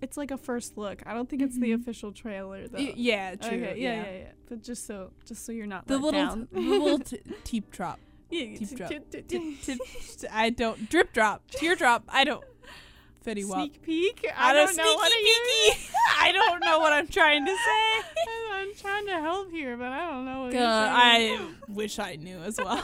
[SPEAKER 2] It's like a first look. I don't think it's the
[SPEAKER 1] Mhm.
[SPEAKER 2] official trailer though.
[SPEAKER 1] y- yeah, true,
[SPEAKER 2] Okay, yeah, yeah, yeah, But just so, just so you're not
[SPEAKER 1] The little,
[SPEAKER 2] down.
[SPEAKER 1] the little t- teep drop.
[SPEAKER 2] yeah,
[SPEAKER 1] teep drop.
[SPEAKER 2] t- t-
[SPEAKER 1] I don't drip drop, teardrop. I don't.
[SPEAKER 2] Sneak peek.
[SPEAKER 1] I
[SPEAKER 2] I
[SPEAKER 1] don't
[SPEAKER 2] don't know what.
[SPEAKER 1] I don't know what I'm trying to say.
[SPEAKER 2] I'm trying to help here, but I don't know what
[SPEAKER 1] Uh, I wish I knew as well.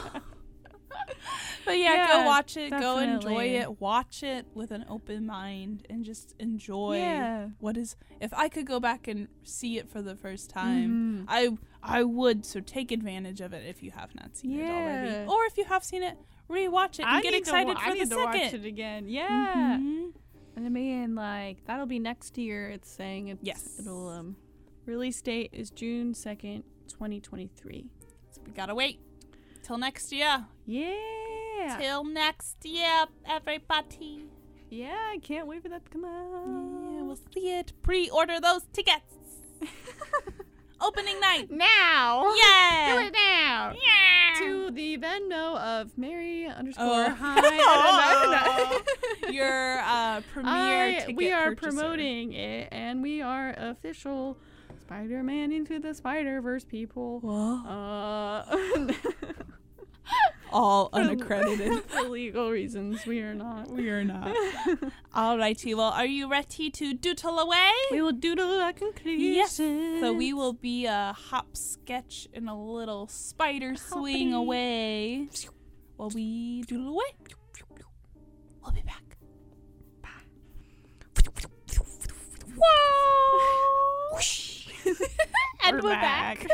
[SPEAKER 1] But yeah,
[SPEAKER 2] Yeah,
[SPEAKER 1] go watch it. Go enjoy it. Watch it with an open mind and just enjoy
[SPEAKER 2] Yeah.
[SPEAKER 1] what is. If I could go back and see it for the first time,
[SPEAKER 2] Mhm.
[SPEAKER 1] I I would. So take advantage of it if you have not seen it already, or if you have seen it, rewatch it and
[SPEAKER 2] I
[SPEAKER 1] get excited
[SPEAKER 2] to,
[SPEAKER 1] for
[SPEAKER 2] I
[SPEAKER 1] the
[SPEAKER 2] need to watch
[SPEAKER 1] second.
[SPEAKER 2] it again. Yeah.
[SPEAKER 1] Mhm.
[SPEAKER 2] And I mean, like that'll be next year. It's saying it's
[SPEAKER 1] Yes.
[SPEAKER 2] It'll um, release date is June second, twenty twenty three.
[SPEAKER 1] So we gotta wait till next year.
[SPEAKER 2] Yeah.
[SPEAKER 1] Till next year, everybody.
[SPEAKER 2] Yeah, I can't wait for that to come out.
[SPEAKER 1] Yeah, we'll see it. Pre-order those tickets. Opening night.
[SPEAKER 2] now.
[SPEAKER 1] Yeah.
[SPEAKER 2] Do it now.
[SPEAKER 1] Yeah.
[SPEAKER 2] To the Venmo of Mary underscore
[SPEAKER 1] Oh.
[SPEAKER 2] hi. I don't know.
[SPEAKER 1] Your uh, premiere
[SPEAKER 2] I- we are
[SPEAKER 1] purchaser.
[SPEAKER 2] promoting it, and we are official Spider-Man into the Spider-Verse people. Uh,
[SPEAKER 1] All unaccredited.
[SPEAKER 2] for legal reasons, we are not.
[SPEAKER 1] we are not. all righty. well, are you ready to doodle away?
[SPEAKER 2] We will doodle a conclusion.
[SPEAKER 1] Yes. So we will be a hop sketch and a little spider swing away while we doodle away. We'll be back. and we're, back.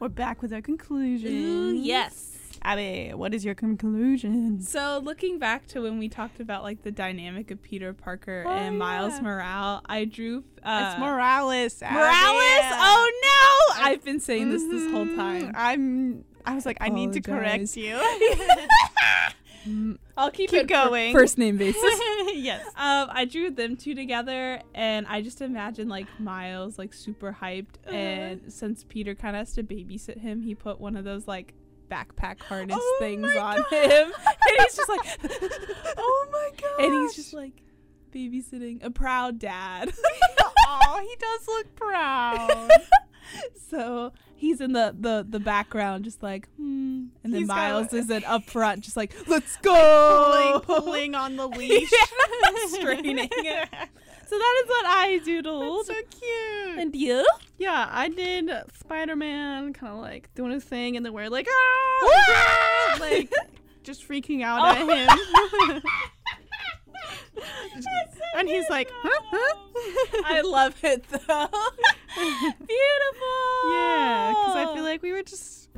[SPEAKER 2] We're back with our conclusion.
[SPEAKER 1] Ooh, yes.
[SPEAKER 2] Abby, what is your conclusion?
[SPEAKER 1] So looking back to when we talked about like the dynamic of Peter Parker
[SPEAKER 2] Oh,
[SPEAKER 1] and Miles
[SPEAKER 2] yeah.
[SPEAKER 1] Morales, I drew uh,
[SPEAKER 2] it's Morales. Abby.
[SPEAKER 1] Morales. Oh no! I've been saying this this whole
[SPEAKER 2] Mhm.
[SPEAKER 1] time.
[SPEAKER 2] I'm. I was like, I need to correct you.
[SPEAKER 1] I'll keep,
[SPEAKER 2] Keep
[SPEAKER 1] it
[SPEAKER 2] going.
[SPEAKER 1] First name basis.
[SPEAKER 2] yes.
[SPEAKER 1] um, I drew them two together, and I just imagine like Miles like super hyped,
[SPEAKER 2] Uh-huh.
[SPEAKER 1] and since Peter kind of has to babysit him, he put one of those like backpack harness
[SPEAKER 2] Oh
[SPEAKER 1] things on
[SPEAKER 2] gosh.
[SPEAKER 1] him, and he's just like,
[SPEAKER 2] Oh my god.
[SPEAKER 1] and he's just like babysitting a proud dad.
[SPEAKER 2] oh, he does look proud.
[SPEAKER 1] so he's in the, the the background, just like, hmm. And then
[SPEAKER 2] He's got-
[SPEAKER 1] Miles is in up front, just like, let's go,
[SPEAKER 2] pulling, pulling on the leash.
[SPEAKER 1] Straining it. So that is what I doodled.
[SPEAKER 2] That's so cute.
[SPEAKER 1] and you?
[SPEAKER 2] yeah, I did Spider Man kind of like doing his thing, and then we're like, ah, like just freaking out at him. And he's like, huh? huh?
[SPEAKER 1] I love it though. Beautiful.
[SPEAKER 2] Yeah, because I feel like we were just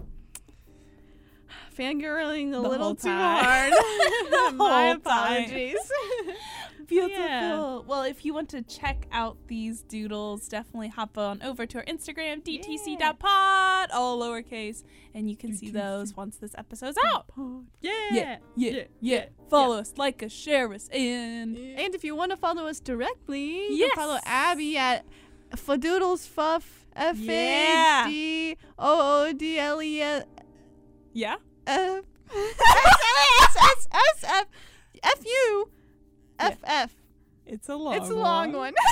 [SPEAKER 2] fangirling a
[SPEAKER 1] The
[SPEAKER 2] little too hard. My apologies.
[SPEAKER 1] Beautiful.
[SPEAKER 2] Yeah.
[SPEAKER 1] Well, if you want to check out these doodles, definitely hop on over to our Instagram, dtc.pod, all lowercase, and you can see those once this episode's out.
[SPEAKER 2] yeah.
[SPEAKER 1] Yeah, yeah, yeah. Follow us, like us, share us, and
[SPEAKER 2] And if you want to follow us directly, you can follow Abby at Fadoodles Fuff F. A D O O D L E F
[SPEAKER 1] yeah.
[SPEAKER 2] F S S S F F U F F.
[SPEAKER 1] It's a long
[SPEAKER 2] It's a long one.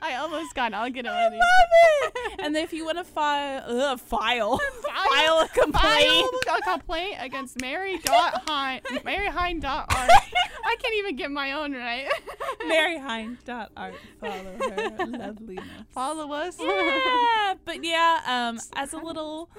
[SPEAKER 2] I almost got. it. I'll get it
[SPEAKER 1] I
[SPEAKER 2] one
[SPEAKER 1] love it. and if you want to file, uh, file, file a complaint.
[SPEAKER 2] File a complaint against Mary dot Hein Mary Hein dot art. I can't even get my own right.
[SPEAKER 1] MaryHine.art. Follow her loveliness.
[SPEAKER 2] Follow us.
[SPEAKER 1] Yeah, but yeah, um, as a little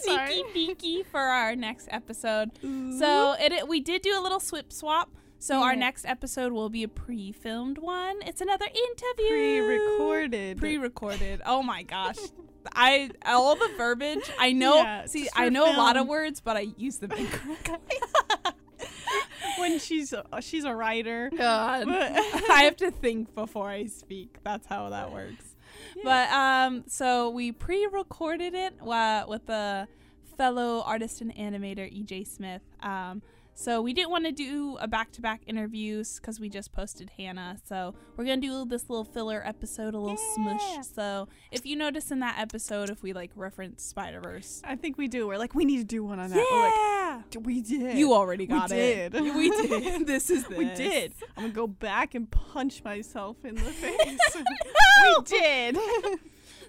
[SPEAKER 1] sneaky peeky for our next episode. So it, it- we did do a little swip swap. So our next episode will be a pre-filmed one. It's another interview.
[SPEAKER 2] pre-recorded.
[SPEAKER 1] Pre-recorded. Oh my gosh. I all the verbiage. I know.
[SPEAKER 2] Yeah,
[SPEAKER 1] see, I know a lot of words, but I use them incorrectly.
[SPEAKER 2] when she's uh, she's a writer.
[SPEAKER 1] God. I have to think before I speak. That's how that works. But um, so we pre-recorded it uh, with a fellow artist and animator EJ Smith. Um, so we didn't want to do a back-to-back interviews because we just posted Hannah. So we're gonna do this little filler episode, a little
[SPEAKER 2] Yeah.
[SPEAKER 1] smush. So if you notice in that episode, if we like reference Spider Verse,
[SPEAKER 2] I think we do. We're like, we need to do one on that. We're like,
[SPEAKER 1] yeah,
[SPEAKER 2] we did.
[SPEAKER 1] you already
[SPEAKER 2] We
[SPEAKER 1] got it.
[SPEAKER 2] did.
[SPEAKER 1] We did. this is this.
[SPEAKER 2] We did. I'm gonna go back and punch myself in the face. we did.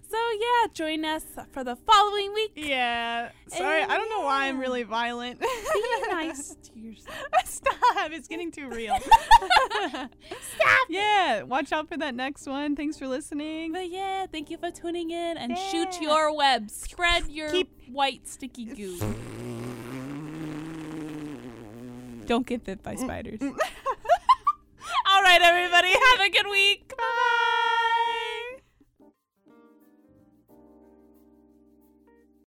[SPEAKER 1] So yeah, join us for the following week.
[SPEAKER 2] Yeah. Sorry, and I don't know why I'm really violent.
[SPEAKER 1] Be nice to yourself.
[SPEAKER 2] Stop. It's getting too real.
[SPEAKER 1] Stop.
[SPEAKER 2] Yeah. Watch out for that next one. Thanks for listening.
[SPEAKER 1] But yeah, thank you for tuning in and
[SPEAKER 2] yeah.
[SPEAKER 1] shoot your web. Spread your
[SPEAKER 2] Keep
[SPEAKER 1] white sticky goo. don't get bit by spiders. All right, everybody. Have a good week. Bye.